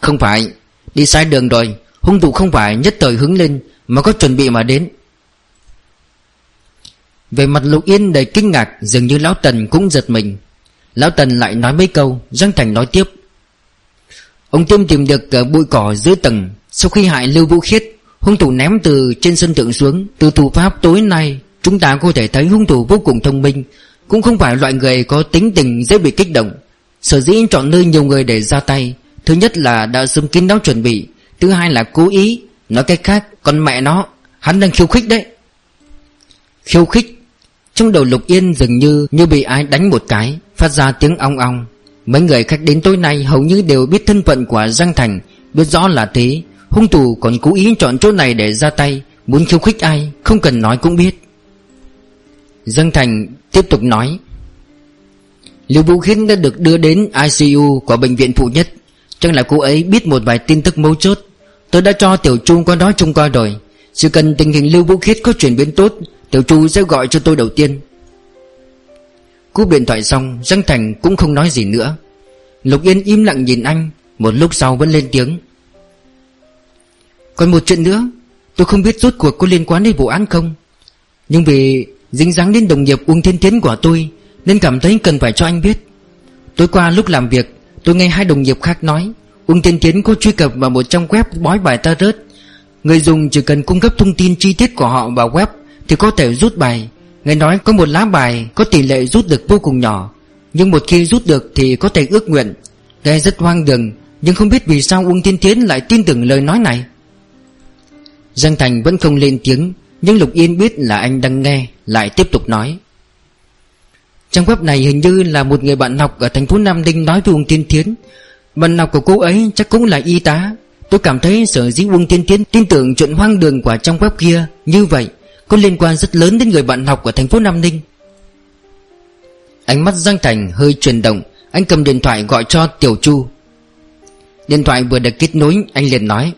Không phải, Đi sai đường rồi, Hung thủ không phải nhất thời hứng lên Mà có chuẩn bị mà đến. Về mặt Lục Yên đầy kinh ngạc, Dường như Lão Tần cũng giật mình. Lão Tần lại nói mấy câu, Giang Thành nói tiếp. Ông Tiêm tìm được ờ, bụi cỏ dưới tầng, Sau khi hại Lưu Vũ Khiết, Hung thủ ném từ trên sân thượng xuống. Từ thủ pháp tối nay, Chúng ta có thể thấy hung thủ vô cùng thông minh cũng không phải loại người có tính tình dễ bị kích động. Sở dĩ chọn nơi nhiều người để ra tay, Thứ nhất là đã sớm kín đáo chuẩn bị, Thứ hai là cố ý. Nói cách khác, Con mẹ nó, Hắn đang khiêu khích đấy. Khiêu khích? Trong đầu Lục Yên dường như như bị ai đánh một cái, Phát ra tiếng ong ong. Mấy người khách đến tối nay hầu như đều biết thân phận của Giang Thành, Biết rõ là thế. Hung thủ còn cố ý chọn chỗ này để ra tay, Muốn khiêu khích ai, Không cần nói cũng biết. Dương Thành tiếp tục nói, Lưu Vũ Khiết đã được đưa đến ICU của bệnh viện phụ nhất. Chắc là cô ấy biết một vài tin tức mấu chốt. Tôi đã cho Tiểu Chu qua đó chung coi rồi. Chỉ cần tình hình Lưu Vũ Khiết có chuyển biến tốt, Tiểu Chu sẽ gọi cho tôi đầu tiên. Cú điện thoại xong, Dương Thành cũng không nói gì nữa. Lục Yên im lặng nhìn anh, Một lúc sau vẫn lên tiếng. Còn một chuyện nữa, Tôi không biết rốt cuộc có liên quan đến vụ án không? Nhưng vì dính dáng đến đồng nghiệp Uông Thiên Tiến của tôi, Nên cảm thấy cần phải cho anh biết. Tối qua lúc làm việc, Tôi nghe hai đồng nghiệp khác nói Uông Thiên Tiến có truy cập vào một trang web bói bài ta rớt Người dùng chỉ cần cung cấp thông tin chi tiết của họ vào web Thì có thể rút bài. Nghe nói có một lá bài có tỷ lệ rút được vô cùng nhỏ, Nhưng một khi rút được thì có thể ước nguyện. Nghe rất hoang đường, Nhưng không biết vì sao Uông Thiên Tiến lại tin tưởng lời nói này. Giang Thành vẫn không lên tiếng nhưng Lục Yên biết là anh đang nghe, Lại tiếp tục nói. Trang web này hình như là một người bạn học Ở thành phố Nam Ninh nói với Uông tiên Tiến Bạn học của cô ấy chắc cũng là y tá. Tôi cảm thấy sở dĩ Uông tiên Tiến tin tưởng chuyện hoang đường của trong web kia Như vậy có liên quan rất lớn đến người bạn học ở thành phố Nam Ninh. Ánh mắt Giang Thành hơi chuyển động, Anh cầm điện thoại gọi cho Tiểu Chu. Điện thoại vừa được kết nối, Anh liền nói,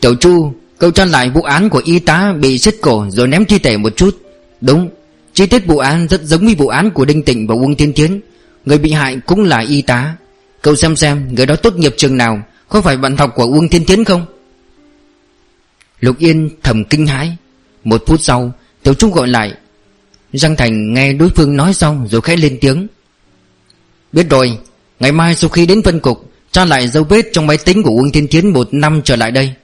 Tiểu Chu Cậu tra lại vụ án của y tá bị xích cổ Rồi ném thi thể một chút. Đúng, Chi tiết vụ án rất giống với vụ án của Đinh Tịnh và Uông Thiên Tiến Người bị hại cũng là y tá. Cậu xem xem, người đó tốt nghiệp trường nào, Có phải bạn học của Uông Thiên Tiến không? Lục Yên thầm kinh hãi. Một phút sau, Tiểu Trung gọi lại. Giang Thành nghe đối phương nói xong rồi khẽ lên tiếng. Biết rồi, Ngày mai sau khi đến phân cục, Tra lại dấu vết trong máy tính của Uông Thiên Thiến một năm trở lại đây.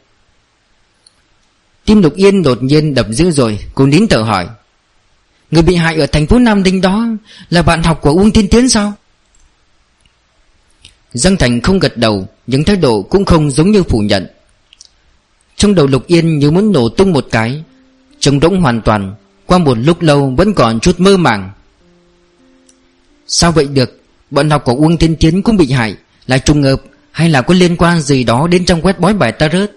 Tim Lục Yên đột nhiên đập dữ rồi Cô nín thở hỏi. Người bị hại ở thành phố Nam Đinh đó Là bạn học của Uông Thiên Tiến sao? Giang Thành không gật đầu, Nhưng thái độ cũng không giống như phủ nhận. Trong đầu Lục Yên như muốn nổ tung một cái Trông rỗng hoàn toàn, Qua một lúc lâu vẫn còn chút mơ màng. Sao vậy được? Bọn học của Uông Thiên Tiến cũng bị hại, Là trùng hợp hay là có liên quan gì đó Đến trong quét bói bài ta rớt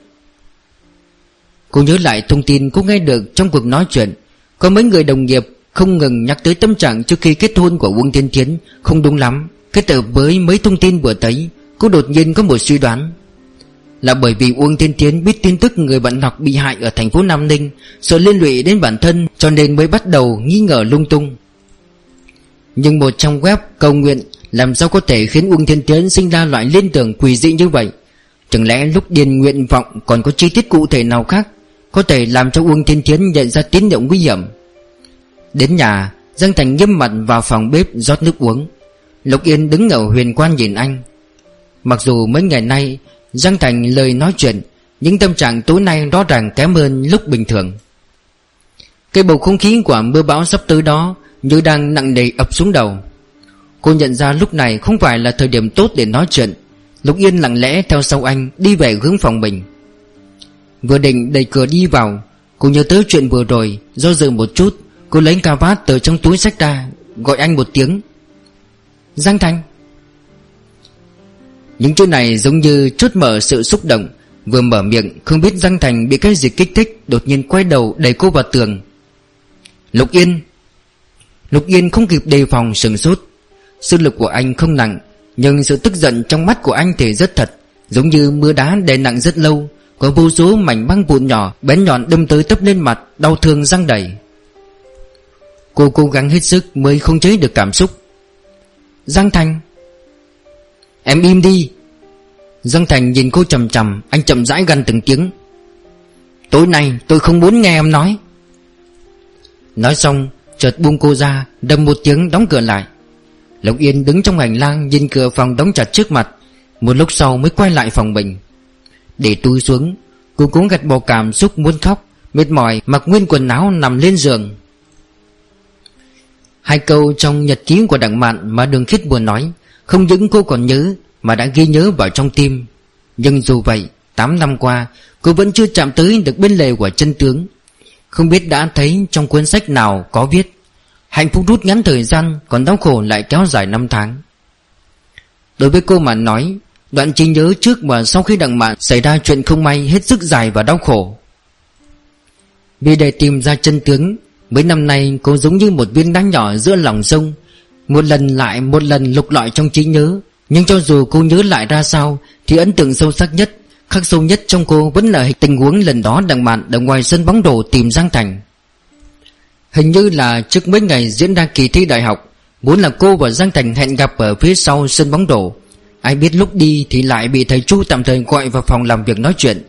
Cô nhớ lại thông tin cô nghe được Trong cuộc nói chuyện. Có mấy người đồng nghiệp không ngừng nhắc tới tâm trạng Trước khi kết hôn của Uông Thiên Tiến Không đúng lắm. Kết hợp với mấy thông tin vừa thấy Cô đột nhiên có một suy đoán. Là bởi vì Uông Thiên Tiến biết tin tức người bạn học bị hại ở thành phố Nam Ninh, Sợ liên lụy đến bản thân, cho nên mới bắt đầu nghi ngờ lung tung. Nhưng một trong web cầu nguyện Làm sao có thể khiến Uông Thiên Tiến sinh ra loại liên tưởng quỷ dị như vậy? Chẳng lẽ lúc điền nguyện vọng còn có chi tiết cụ thể nào khác? Có thể làm cho Uông Thiên Thiến nhận ra tín hiệu nguy hiểm. Đến nhà Giang Thành nghiêm mặt vào phòng bếp rót nước uống. Lục Yên đứng ở huyền quan nhìn anh. Mặc dù mấy ngày nay Giang Thành lời nói chuyện Những tâm trạng tối nay rõ ràng kém hơn lúc bình thường. Cái bầu không khí của mưa bão sắp tới đó Như đang nặng nề ập xuống đầu. Cô nhận ra lúc này không phải là thời điểm tốt để nói chuyện. Lục Yên lặng lẽ theo sau anh Đi về hướng phòng mình. Vừa định đẩy cửa đi vào, Cô nhớ tới chuyện vừa rồi, Do dự một chút, Cô lấy cà vát từ trong túi sách ra, Gọi anh một tiếng. Giang Thành. Những chữ này giống như chút mở sự xúc động, Vừa mở miệng, không biết Giang Thành bị cái gì kích thích, Đột nhiên quay đầu đẩy cô vào tường. Lục Yên. Lục Yên không kịp đề phòng sừng sốt. Sức lực của anh không nặng, Nhưng sự tức giận trong mắt của anh thì rất thật, Giống như mưa đá đè nặng rất lâu. Có vô số mảnh băng vụn nhỏ, Bén nhọn đâm tới tấp lên mặt, Đau thương răng đầy. Cô cố gắng hết sức mới không chế được cảm xúc. Giang Thành. Em im đi. Giang Thành nhìn cô chầm chầm, Anh chậm rãi gần từng tiếng. Tối nay tôi không muốn nghe em nói. Nói xong, Chợt buông cô ra, Đâm một tiếng đóng cửa lại. Lộc Yên đứng trong hành lang, Nhìn cửa phòng đóng chặt trước mặt. Một lúc sau mới quay lại phòng mình. Để tôi xuống. Cô cũng gật bỏ cảm xúc muốn khóc, Mệt mỏi mặc nguyên quần áo nằm lên giường. Hai câu trong nhật ký của Đặng Mạn Mà Đường Khiết buồn nói, Không những cô còn nhớ Mà đã ghi nhớ vào trong tim. Nhưng dù vậy 8 năm qua, Cô vẫn chưa chạm tới được bên lề của chân tướng. Không biết đã thấy trong cuốn sách nào có viết, Hạnh phúc rút ngắn thời gian Còn đau khổ lại kéo dài năm tháng. Đối với cô mà nói Đoạn trí nhớ trước và sau khi đặng mạn Xảy ra chuyện không may hết sức dài và đau khổ. Vì để tìm ra chân tướng, Mấy năm nay cô giống như một viên đá nhỏ giữa lòng sông. Một lần lại một lần lục lọi trong trí nhớ, Nhưng cho dù cô nhớ lại ra sao, Thì ấn tượng sâu sắc nhất, Khắc sâu nhất trong cô vẫn là tình huống lần đó đặng mạn Ở ngoài sân bóng rổ tìm Giang Thành. Hình như là trước mấy ngày diễn ra kỳ thi đại học Muốn là cô và Giang Thành hẹn gặp ở phía sau sân bóng rổ Ai biết lúc đi thì lại bị thầy Chu tạm thời gọi vào phòng làm việc nói chuyện.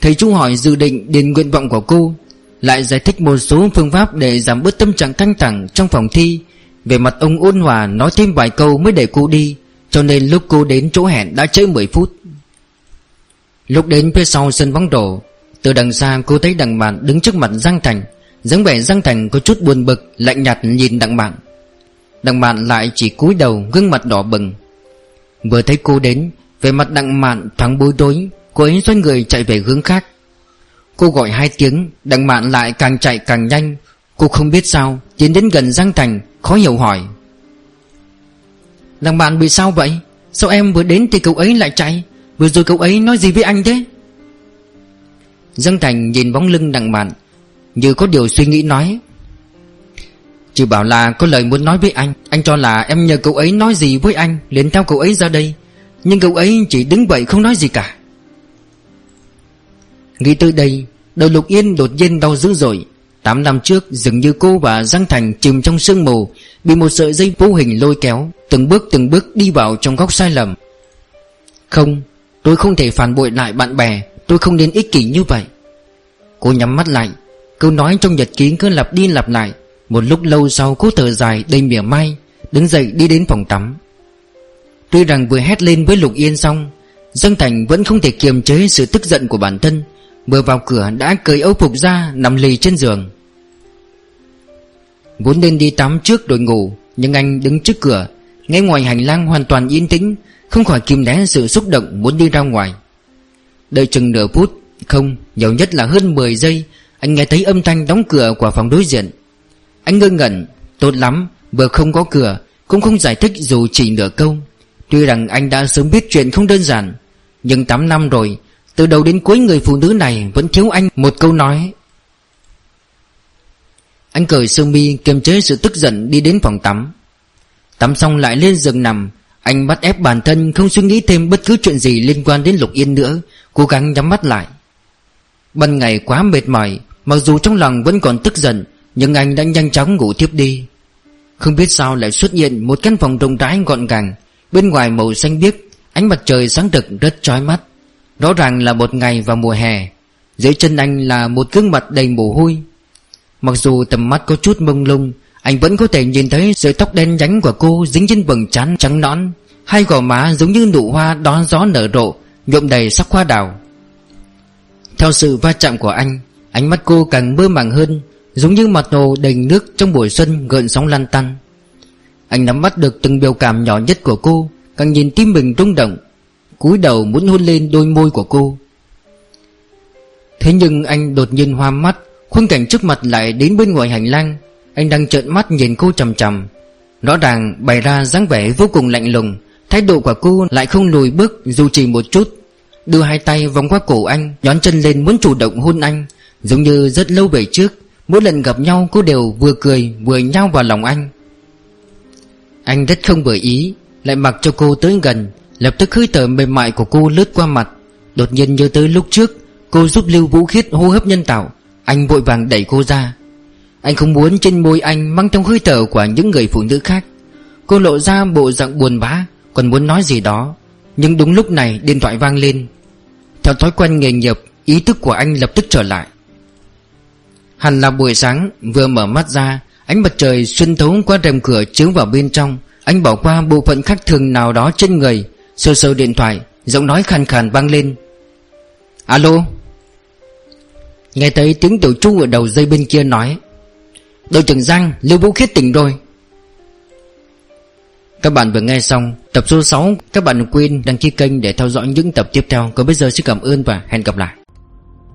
Thầy Chu hỏi dự định điền nguyện vọng của cô, Lại giải thích một số phương pháp để giảm bớt tâm trạng căng thẳng trong phòng thi. Về mặt ông ôn hòa nói thêm vài câu mới để cô đi, Cho nên lúc cô đến chỗ hẹn đã trễ 10 phút. Lúc đến phía sau sân bóng rổ Từ đằng xa cô thấy đằng bạn đứng trước mặt Giang Thành. Dáng vẻ Giang Thành có chút buồn bực, Lạnh nhạt nhìn đằng bạn. Đằng bạn lại chỉ cúi đầu, gương mặt đỏ bừng. Vừa thấy cô đến Về mặt đặng mạn thoáng bối rối, Cô ấy xoay người chạy về hướng khác. Cô gọi hai tiếng, Đặng mạn lại càng chạy càng nhanh. Cô không biết sao, Tiến đến gần Giang Thành, Khó hiểu hỏi. Đặng mạn bị sao vậy? Sao em vừa đến thì cậu ấy lại chạy? Vừa rồi cậu ấy nói gì với anh thế? Giang Thành nhìn bóng lưng đặng mạn, Như có điều suy nghĩ nói chỉ bảo là có lời muốn nói với anh. Anh cho là em nhờ cậu ấy nói gì với anh, liền theo cậu ấy ra đây. Nhưng cậu ấy chỉ đứng vậy không nói gì cả. Nghĩ tới đây, Đầu Lục Yên đột nhiên đau dữ dội. Tám năm trước, dường như cô và Giang Thành chìm trong sương mù, Bị một sợi dây vô hình lôi kéo, Từng bước từng bước đi vào trong góc sai lầm. Không, Tôi không thể phản bội lại bạn bè, Tôi không nên ích kỷ như vậy. Cô nhắm mắt lại, Câu nói trong nhật ký cứ lặp đi lặp lại một lúc lâu sau cô thở dài đầy mỉa mai Đứng dậy đi đến phòng tắm. Tuy rằng vừa hét lên với Lục Yên xong Dương Thành vẫn không thể kiềm chế sự tức giận của bản thân Vừa vào cửa đã cởi âu phục ra Nằm lì trên giường. Vốn nên đi tắm trước rồi ngủ Nhưng anh đứng trước cửa Nghe ngoài hành lang hoàn toàn yên tĩnh Không khỏi kìm nén sự xúc động muốn đi ra ngoài. Đợi chừng nửa phút Không, nhiều nhất là hơn 10 giây Anh nghe thấy âm thanh đóng cửa của phòng đối diện anh ngơ ngẩn, Tốt lắm, Vừa không có cửa, Cũng không giải thích dù chỉ nửa câu. Tuy rằng anh đã sớm biết chuyện không đơn giản, Nhưng 8 năm rồi, Từ đầu đến cuối người phụ nữ này Vẫn thiếu anh. Một câu nói. Anh cởi sơ mi kiềm chế sự tức giận đi đến phòng tắm. Tắm xong lại lên giường nằm, Anh bắt ép bản thân không suy nghĩ thêm bất cứ chuyện gì liên quan đến Lục Yên nữa, Cố gắng nhắm mắt lại. Ban ngày quá mệt mỏi, Mặc dù trong lòng vẫn còn tức giận nhưng anh đã nhanh chóng ngủ tiếp đi. Không biết sao lại xuất hiện Một căn phòng rộng rãi gọn gàng. Bên ngoài màu xanh biếc, Ánh mặt trời sáng rực rất chói mắt. Rõ ràng là một ngày vào mùa hè. Dưới chân anh là một gương mặt đầy mồ hôi. Mặc dù tầm mắt có chút mông lung, Anh vẫn có thể nhìn thấy sợi tóc đen nhánh của cô Dính trên bừng trán trắng nõn. Hai gò má giống như nụ hoa đón gió nở rộ, Nhuộm đầy sắc hoa đào. Theo sự va chạm của anh, Ánh mắt cô càng mơ màng hơn. Giống như mặt hồ đầy nước trong buổi xuân gợn sóng lan tăn Anh nắm bắt được từng biểu cảm nhỏ nhất của cô, Càng nhìn tim mình rung động, cúi đầu muốn hôn lên đôi môi của cô. Thế nhưng anh đột nhiên hoa mắt, Khung cảnh trước mặt lại đến bên ngoài hành lang. Anh đang trợn mắt nhìn cô chầm chầm Rõ ràng bày ra dáng vẻ vô cùng lạnh lùng, Thái độ của cô lại không lùi bước dù chỉ một chút. Đưa hai tay vòng qua cổ anh, Nhón chân lên muốn chủ động hôn anh, Giống như rất lâu về trước. Mỗi lần gặp nhau cô đều vừa cười vừa nhau vào lòng anh. Anh rất không vừa ý, Lại mặc cho cô tới gần, Lập tức hơi thở mềm mại của cô lướt qua mặt. Đột nhiên nhớ tới lúc trước, Cô giúp Lưu Vũ Khiết hô hấp nhân tạo. Anh vội vàng đẩy cô ra. Anh không muốn trên môi anh mang trong hơi thở của những người phụ nữ khác. Cô lộ ra bộ dạng buồn bã, Còn muốn nói gì đó. Nhưng đúng lúc này điện thoại vang lên. Theo thói quen nghề nghiệp, Ý thức của anh lập tức trở lại. Hẳn là buổi sáng Vừa mở mắt ra, Ánh mặt trời xuyên thấu qua rèm cửa chiếu vào bên trong. Anh bỏ qua bộ phận khác thường nào đó trên người Sơ sơ điện thoại, Giọng nói khàn khàn vang lên. Alo? Nghe thấy tiếng tiểu chu ở đầu dây bên kia nói, Đội trưởng Giang, Lưu Vũ Khiết tỉnh rồi. Các bạn vừa nghe xong Tập số 6 Các bạn đừng quên đăng ký kênh để theo dõi những tập tiếp theo. Còn bây giờ xin cảm ơn và hẹn gặp lại.